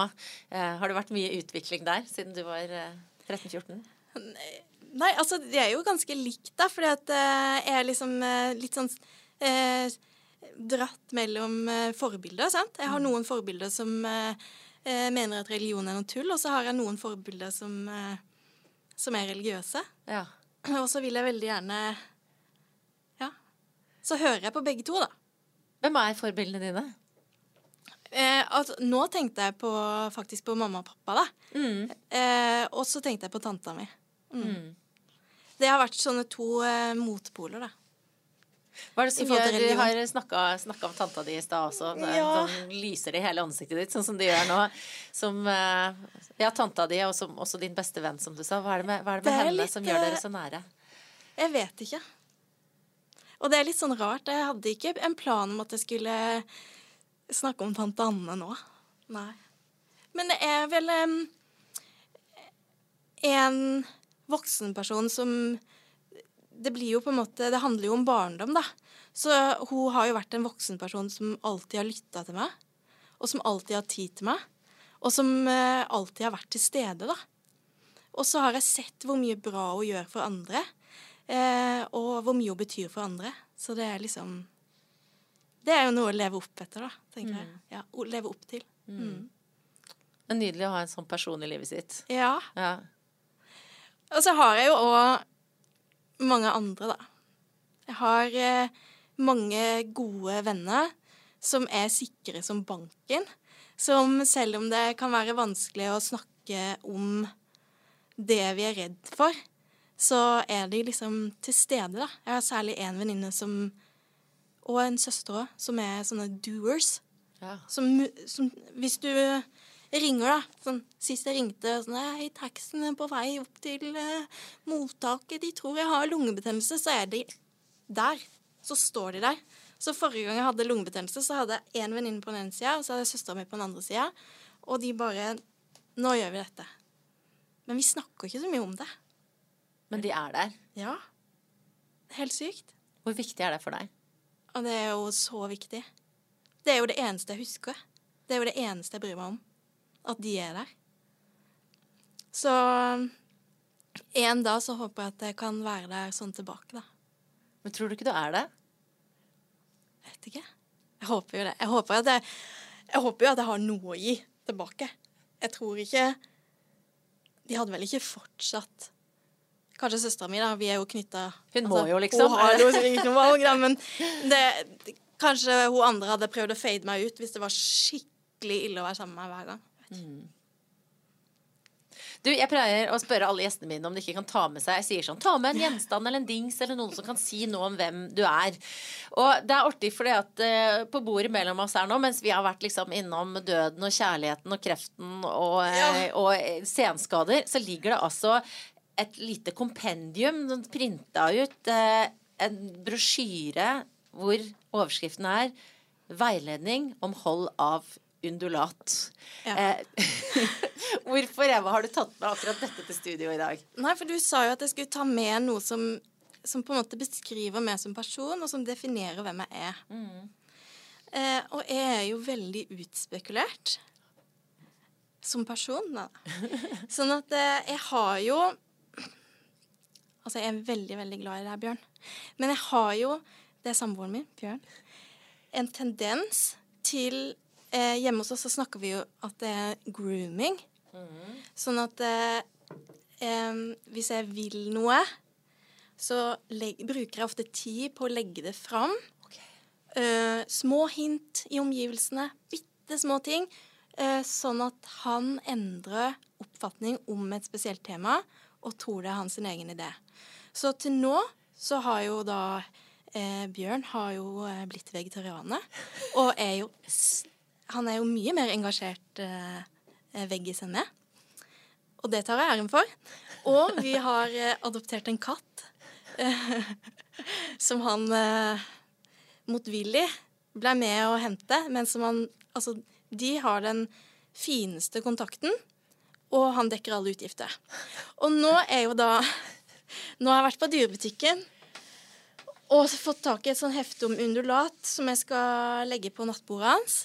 Eh, har det vært mye utvikling der siden du var eh, 13-14? Nei, altså det er jo ganske likt, da, fordi at eh, jeg er liksom eh, litt sånn eh, dratt mellom eh, forbilder, sant. Jeg har noen forbilder som eh, eh, mener at religion er noe tull, og så har jeg noen forbilder som, eh, som er religiøse. Ja. Og så vil jeg veldig gjerne Ja. Så hører jeg på begge to, da. Hvem er forbildene dine? Eh, altså, nå tenkte jeg på, faktisk på mamma og pappa, da. Mm. Eh, og så tenkte jeg på tanta mi. Mm. Det har vært sånne to eh, motpoler, da. Hva er det som gjør Du har snakka, snakka om tanta di i stad også. Ja. Sånn lyser det i hele ansiktet ditt, sånn som de gjør nå. Som eh, Ja, tanta di, og som, også din beste venn, som du sa. Hva er det med, hva er det med Det er henne litt, som gjør dere så nære? Jeg vet ikke. Og det er litt sånn rart. Jeg hadde ikke en plan om at jeg skulle snakke om tante Anne nå. Nei. Men det er vel um, en voksenperson som Det blir jo på en måte Det handler jo om barndom, da. Så hun har jo vært en voksenperson som alltid har lytta til meg. Og som alltid har tid til meg. Og som eh, alltid har vært til stede, da. Og så har jeg sett hvor mye bra hun gjør for andre. Eh, og hvor mye hun betyr for andre. Så det er liksom Det er jo noe å leve opp etter, da, tenker jeg. Ja, å leve opp til. Mm. Det er nydelig å ha en sånn person i livet sitt. Ja. Ja. Og så har jeg jo òg mange andre, da. Jeg har eh, mange gode venner som er sikre som banken. Som selv om det kan være vanskelig å snakke om det vi er redd for, så er de liksom til stede, da. Jeg har særlig én venninne som Og en søster òg, som er sånne doers. ja. Som, som Hvis du ringer, da sånn, Sist jeg ringte sånn, Hei, taxien er på vei opp til eh, mottaket. De tror jeg har lungebetennelse. Så er de der. Så står de der. Så forrige gang jeg hadde lungebetennelse, så hadde jeg én venninne på den ene sida, og så hadde jeg søstera mi på den andre sida. Og de bare Nå gjør vi dette. Men vi snakker ikke så mye om det. Men de er der. Ja. Helt sykt. Hvor viktig er det for deg? Og det er jo så viktig. Det er jo det eneste jeg husker. Det er jo det eneste jeg bryr meg om. At de er der. Så en dag så håper jeg at jeg kan være der sånn tilbake, da. Men tror du ikke du er det? Vet ikke. Jeg håper jo det. Jeg håper, at jeg, jeg håper jo at jeg har noe å gi tilbake. Jeg tror ikke De hadde vel ikke fortsatt Kanskje søstera mi, da. Vi er jo knytta Hun må jo, liksom. Hun har jo ikke noe valg, da. Men det, kanskje hun andre hadde prøvd å fade meg ut hvis det var skikkelig ille å være sammen med meg hver gang. Mm. Du, Jeg pleier å spørre alle gjestene mine om de ikke kan ta med seg Jeg sier sånn, ta med en gjenstand eller en dings eller noen som kan si noe om hvem du er. Og det er artig fordi at uh, på bordet mellom oss her nå, mens vi har vært liksom innom døden og kjærligheten og kreften og, uh, ja. og senskader, så ligger det altså et lite kompendium printa ut. Uh, en brosjyre hvor overskriften er 'Veiledning om hold av undulat'. Ja. Eh, hvorfor Eva, har du tatt med akkurat dette til studio i dag? Nei, for du sa jo at jeg skulle ta med noe som, som på en måte beskriver meg som person, og som definerer hvem jeg er. Mm. Eh, og jeg er jo veldig utspekulert som person, da. Sånn at eh, jeg har jo Altså, jeg er veldig, veldig glad i deg, Bjørn. Men jeg har jo det er samboeren min, Bjørn, en tendens til eh, Hjemme hos oss så snakker vi jo at det er grooming. Mm. Sånn at eh, hvis jeg vil noe, så bruker jeg ofte tid på å legge det fram. Okay. Eh, små hint i omgivelsene. Bitte små ting. Eh, sånn at han endrer oppfatning om et spesielt tema og tror det er hans egen idé. Så til nå så har jo da eh, Bjørn har jo eh, blitt vegetarianer. Og er jo Han er jo mye mer engasjert eh, eh veggis enn meg. Og det tar jeg æren for. Og vi har eh, adoptert en katt eh, som han motvillig ble med å hente, men som han Altså, de har den fineste kontakten, og han dekker alle utgifter. Og nå er jo da Nå har jeg vært på dyrebutikken og fått tak i et sånn hefte om undulat som jeg skal legge på nattbordet hans.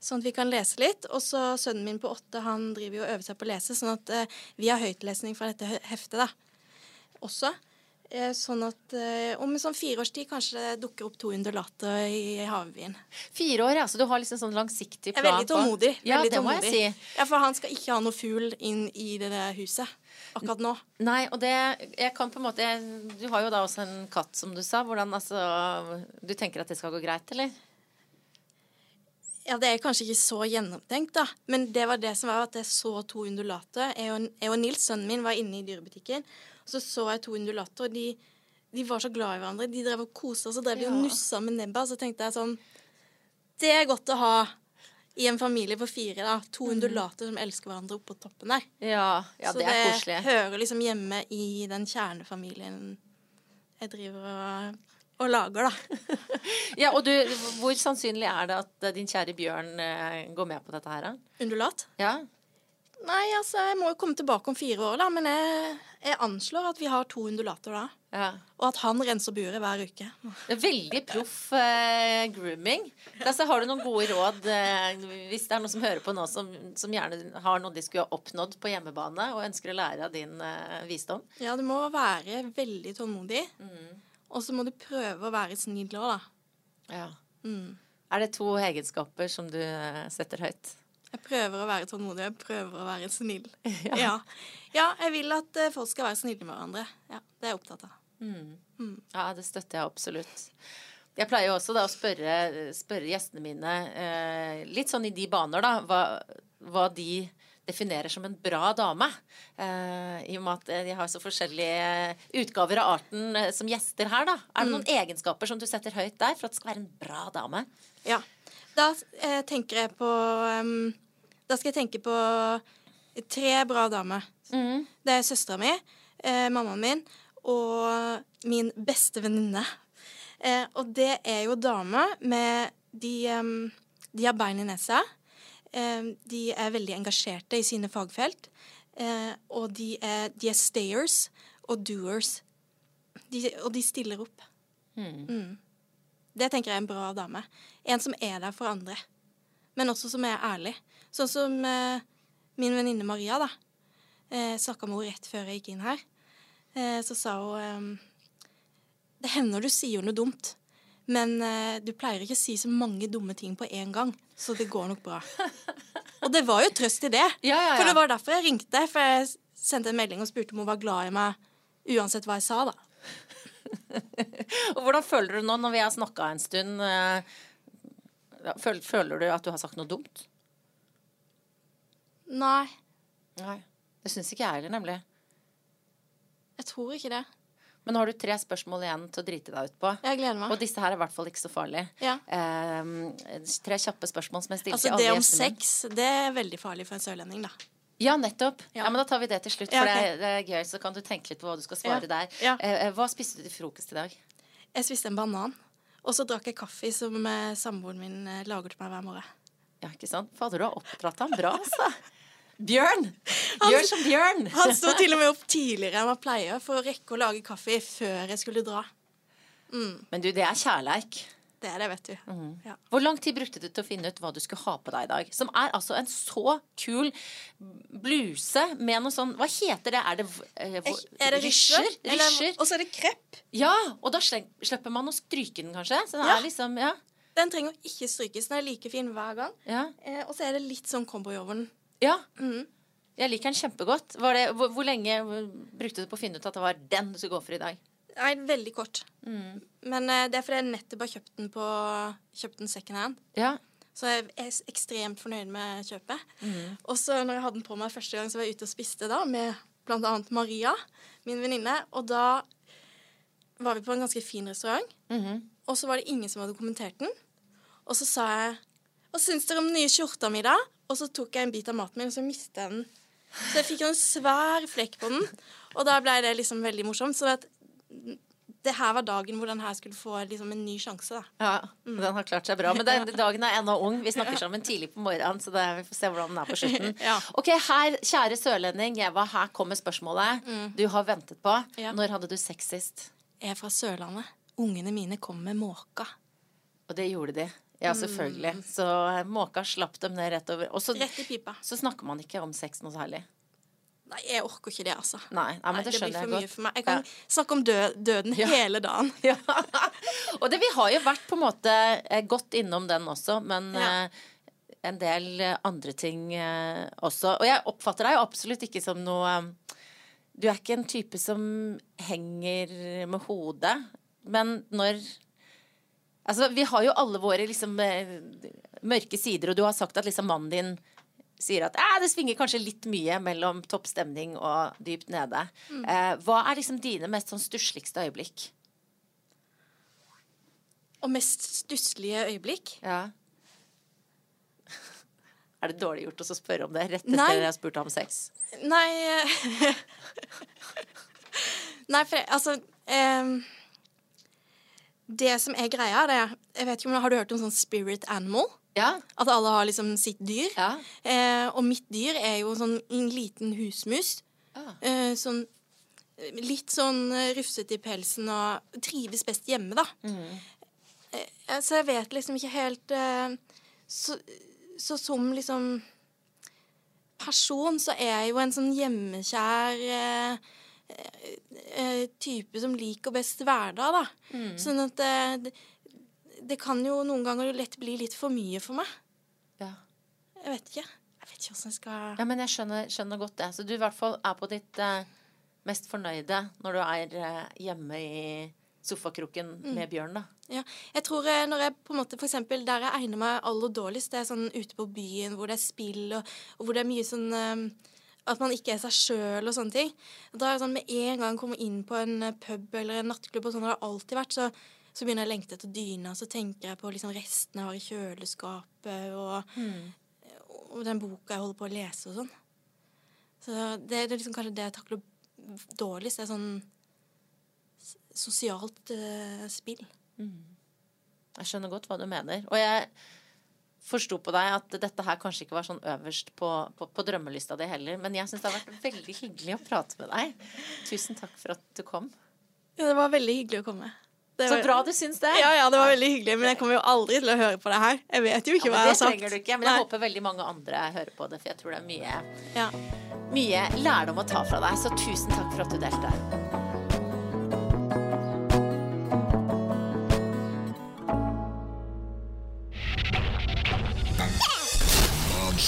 Sånn at vi kan lese litt. Og så sønnen min på åtte han driver jo og øver seg på å lese, sånn at eh, vi har høytlesning fra dette heftet da. også. Eh, sånn at eh, om en sånn fire års tid kanskje det dukker opp to undulater i havvien. Fire år, ja. Så du har liksom sånn langsiktig plan? Jeg er veldig tålmodig. Ja, veldig det må jeg si. Ja, For han skal ikke ha noe fugl inn i det der huset akkurat nå. Nei, og det Jeg kan på en måte Du har jo da også en katt, som du sa. Hvordan altså Du tenker at det skal gå greit, eller? Ja, det er kanskje ikke så gjennomtenkt, da. Men det var det som var at jeg så to undulater. Jeg og, jeg og Nils, sønnen min, var inne i dyrebutikken. Og så så jeg to undulater, og de, de var så glad i hverandre. De drev og koste, og så drev de og nussa med nebba. Så tenkte jeg sånn Det er godt å ha i en familie på fire. da, To mm. undulater som elsker hverandre oppå toppen der. Ja, ja det, det er koselig. Så det hører liksom hjemme i den kjernefamilien jeg driver og, og lager, da. ja, og du, Hvor sannsynlig er det at din kjære Bjørn eh, går med på dette her? da? Undulat? Ja. Nei, altså, jeg må jo komme tilbake om fire år, da. Men jeg, jeg anslår at vi har to undulater da. Ja. Og at han renser buret hver uke. Det er veldig proff eh, grooming. Altså, har du noen gode råd eh, hvis det er noen som hører på nå, som, som, gjerne har noe de skulle ha oppnådd på hjemmebane, og ønsker å lære av din eh, visdom? Ja, du må være veldig tålmodig. Mm. Og så må du prøve å være snill òg, da. Ja. Mm. Er det to egenskaper som du eh, setter høyt? Jeg prøver å være tålmodig, jeg prøver å være snill. Ja. ja. ja jeg vil at eh, folk skal være snille med hverandre. Ja, Det er jeg opptatt av. Mm. Mm. Ja, det støtter jeg absolutt. Jeg pleier også da å spørre, spørre gjestene mine eh, litt sånn i de baner, da, hva, hva de definerer som en bra dame. Uh, I og med at de har så forskjellige utgaver av arten eh, som gjester her, da. Er det mm. noen egenskaper som du setter høyt der for at det skal være en bra dame? Ja. Da eh, tenker jeg på um, Da skal jeg tenke på tre bra damer. Mm. Det er søstera mi, eh, mammaen min og min beste venninne. Eh, og det er jo damer med de, um, de har bein i nesa. Eh, de er veldig engasjerte i sine fagfelt. Eh, og de er, de er, stayers og doers. De, og de stiller opp. Mm. Mm. Det tenker jeg er en bra dame. En som er der for andre. Men også som er ærlig. Sånn som eh, min venninne Maria, da, eh, snakka med henne rett før jeg gikk inn her, eh, så sa hun eh, Det hender du sier noe dumt, men eh, du pleier ikke å si så mange dumme ting på én gang, så det går nok bra. Og det var jo trøst i det. Ja, ja, ja. For det var derfor jeg ringte. For jeg sendte en melding og spurte om hun var glad i meg uansett hva jeg sa, da. Og hvordan føler du nå når vi har snakka en stund? eh, Føler, føler du at du har sagt noe dumt? Nei, Nei. Det syns ikke jeg heller, nemlig. jeg tror ikke det. Men nå har du tre spørsmål igjen til å drite deg ut på. Jeg gleder meg. Og disse her er i hvert fall ikke så farlige. Ja. Eh, tre kjappe spørsmål som jeg stiller Altså til alle Det om sex, det er veldig farlig for en sørlending, da. Ja, nettopp. Ja. Ja. men Da tar vi det til slutt, Ja, for ok. det, er, det er gøy. Så kan du tenke litt på hva du skal svare Ja. der. Ja. Eh, hva spiste du til frokost i dag? Jeg spiste en banan, og så drakk jeg kaffe som eh, samboeren min eh, lager til meg hver morgen. Ja, ikke sant? Fader, du har oppdratt ham bra, altså. Bjørn! Gjør som Bjørn! Han sto til og med opp tidligere enn han pleier for å rekke å lage kaffe før jeg skulle dra. Men du, det er kjærleik. Det er det, vet du. Mm. Ja. Hvor lang tid brukte du til å finne ut hva du skulle ha på deg i dag? Som er altså en så kul bluse med noe sånn Hva heter det? Er det eh, hvor- Er det rysjer? Rysjer? Og så er det krepp. Ja, og da slipper man å stryke den, kanskje. Så den Ja. er liksom Ja. Den trenger ikke strykes. Den er like fin hver gang. ja. Eh, og så er det litt sånn cowboyovn. Ja. Mm. Jeg liker den kjempegodt. Var det, hvor, hvor lenge brukte du på å finne ut at det var den du skulle gå for i dag? Nei, veldig kort. Mm. Men uh, det er fordi jeg nettopp har kjøpt den på Kjøpt den second hand. Ja. Så jeg er ekstremt fornøyd med kjøpet. Mm. Og så når jeg hadde den på meg første gang, så var jeg ute og spiste da med annet Maria, min venninne. Og da var vi på en ganske fin restaurant. Mhm. Og så var det ingen som hadde kommentert den. Og så sa jeg Hva syns dere om den nye skjorta mi, da? Og så tok jeg en bit av maten min, og så mistet jeg den. Så jeg fikk en svær flekk på den. Og da ble det liksom veldig morsomt. Så at det her var dagen hvor den her skulle få liksom en ny sjanse, da. Ja, Den har klart seg bra. Men den dagen er ennå ung. Vi snakker sammen tidlig på morgenen, så det, vi får se hvordan den er på slutten. Ja. Ok, her, kjære sørlending Eva, her kommer spørsmålet du har ventet på. Ja. Når hadde du sex sist? Jeg er fra Sørlandet. Ungene mine kom med måka. Og det gjorde de. Ja, selvfølgelig. Så eh, måka slapp dem ned rett over. Og så, Rett i pipa. så snakker man ikke om sex noe særlig. Nei, jeg orker ikke det, altså. Nei, nei men det blir for mye godt. for meg. Jeg kan snakke om død, døden Ja. hele dagen. Ja. Og det, vi har jo vært på en måte eh, godt innom den også, men Ja. eh, en del andre ting eh, også. Og jeg oppfatter deg jo absolutt ikke som noe Du er ikke en type som henger med hodet, men når Altså, vi har jo alle våre liksom eh, mørke sider, og du har sagt at liksom mannen din sier at det svinger kanskje litt mye mellom topp stemning og dypt nede. Eh, hva er liksom dine mest sånn stussligste øyeblikk? Og mest stusslige øyeblikk. Ja. Er det dårlig gjort å spørre om det rett etter Nei. jeg har spurt om sex? Nei Nei, for altså em, Det som er greia, det er jeg vet ikke om Har du hørt om sånn spirit animal? Ja. At alle har liksom sitt dyr. Ja. Eh, og mitt dyr er jo sånn en liten husmus. Ah. Eh, sånn litt sånn eh, rufsete i pelsen og trives best hjemme, da. Eh, så jeg vet liksom ikke helt eh, så, så som liksom person så er jeg jo en sånn hjemmekjær eh, eh, eh, type som liker best hverdag, da. Sånn at eh, det, det kan jo noen ganger lett bli litt for mye for meg. ja. Jeg vet ikke. Jeg vet ikke hvordan jeg skal Ja, men jeg skjønner, skjønner godt det. Så du i hvert fall er på ditt eh, mest fornøyde når du er eh, hjemme i sofakroken med Bjørn, da. Ja, jeg tror eh, når jeg på en måte, eksempel, Der jeg egner meg aller dårligst, det er sånn ute på byen hvor det er spill, og, og hvor det er mye sånn eh, At man ikke er seg sjøl og sånne ting. Da er det sånn med en gang jeg kommer inn på en eh, pub eller en nattklubb, og sånn det har det alltid vært, så, så begynner jeg å lengte etter dyna, så tenker jeg på liksom restene jeg har i kjøleskapet, og, og den boka jeg holder på å lese og sånn. Så det, det er liksom kanskje det jeg takler dårligst. Det er sånn sosialt uh, spill. Jeg skjønner godt hva du mener. Og jeg forsto på deg at dette her kanskje ikke var sånn øverst på, på, på drømmelista di heller. Men jeg syns det har vært veldig hyggelig å prate med deg. Tusen takk for at du kom. Ja, det var veldig hyggelig å komme. Det Så bra du syns det. Ja, ja, det var veldig hyggelig, men jeg kommer jo aldri til å høre på det her. Jeg vet jo ikke Ja, hva jeg har sagt. Det trenger du ikke, men jeg Nei. håper veldig mange andre hører på det, for jeg tror det er mye, Ja. mye lærdom å ta fra deg. Så tusen takk for at du delte.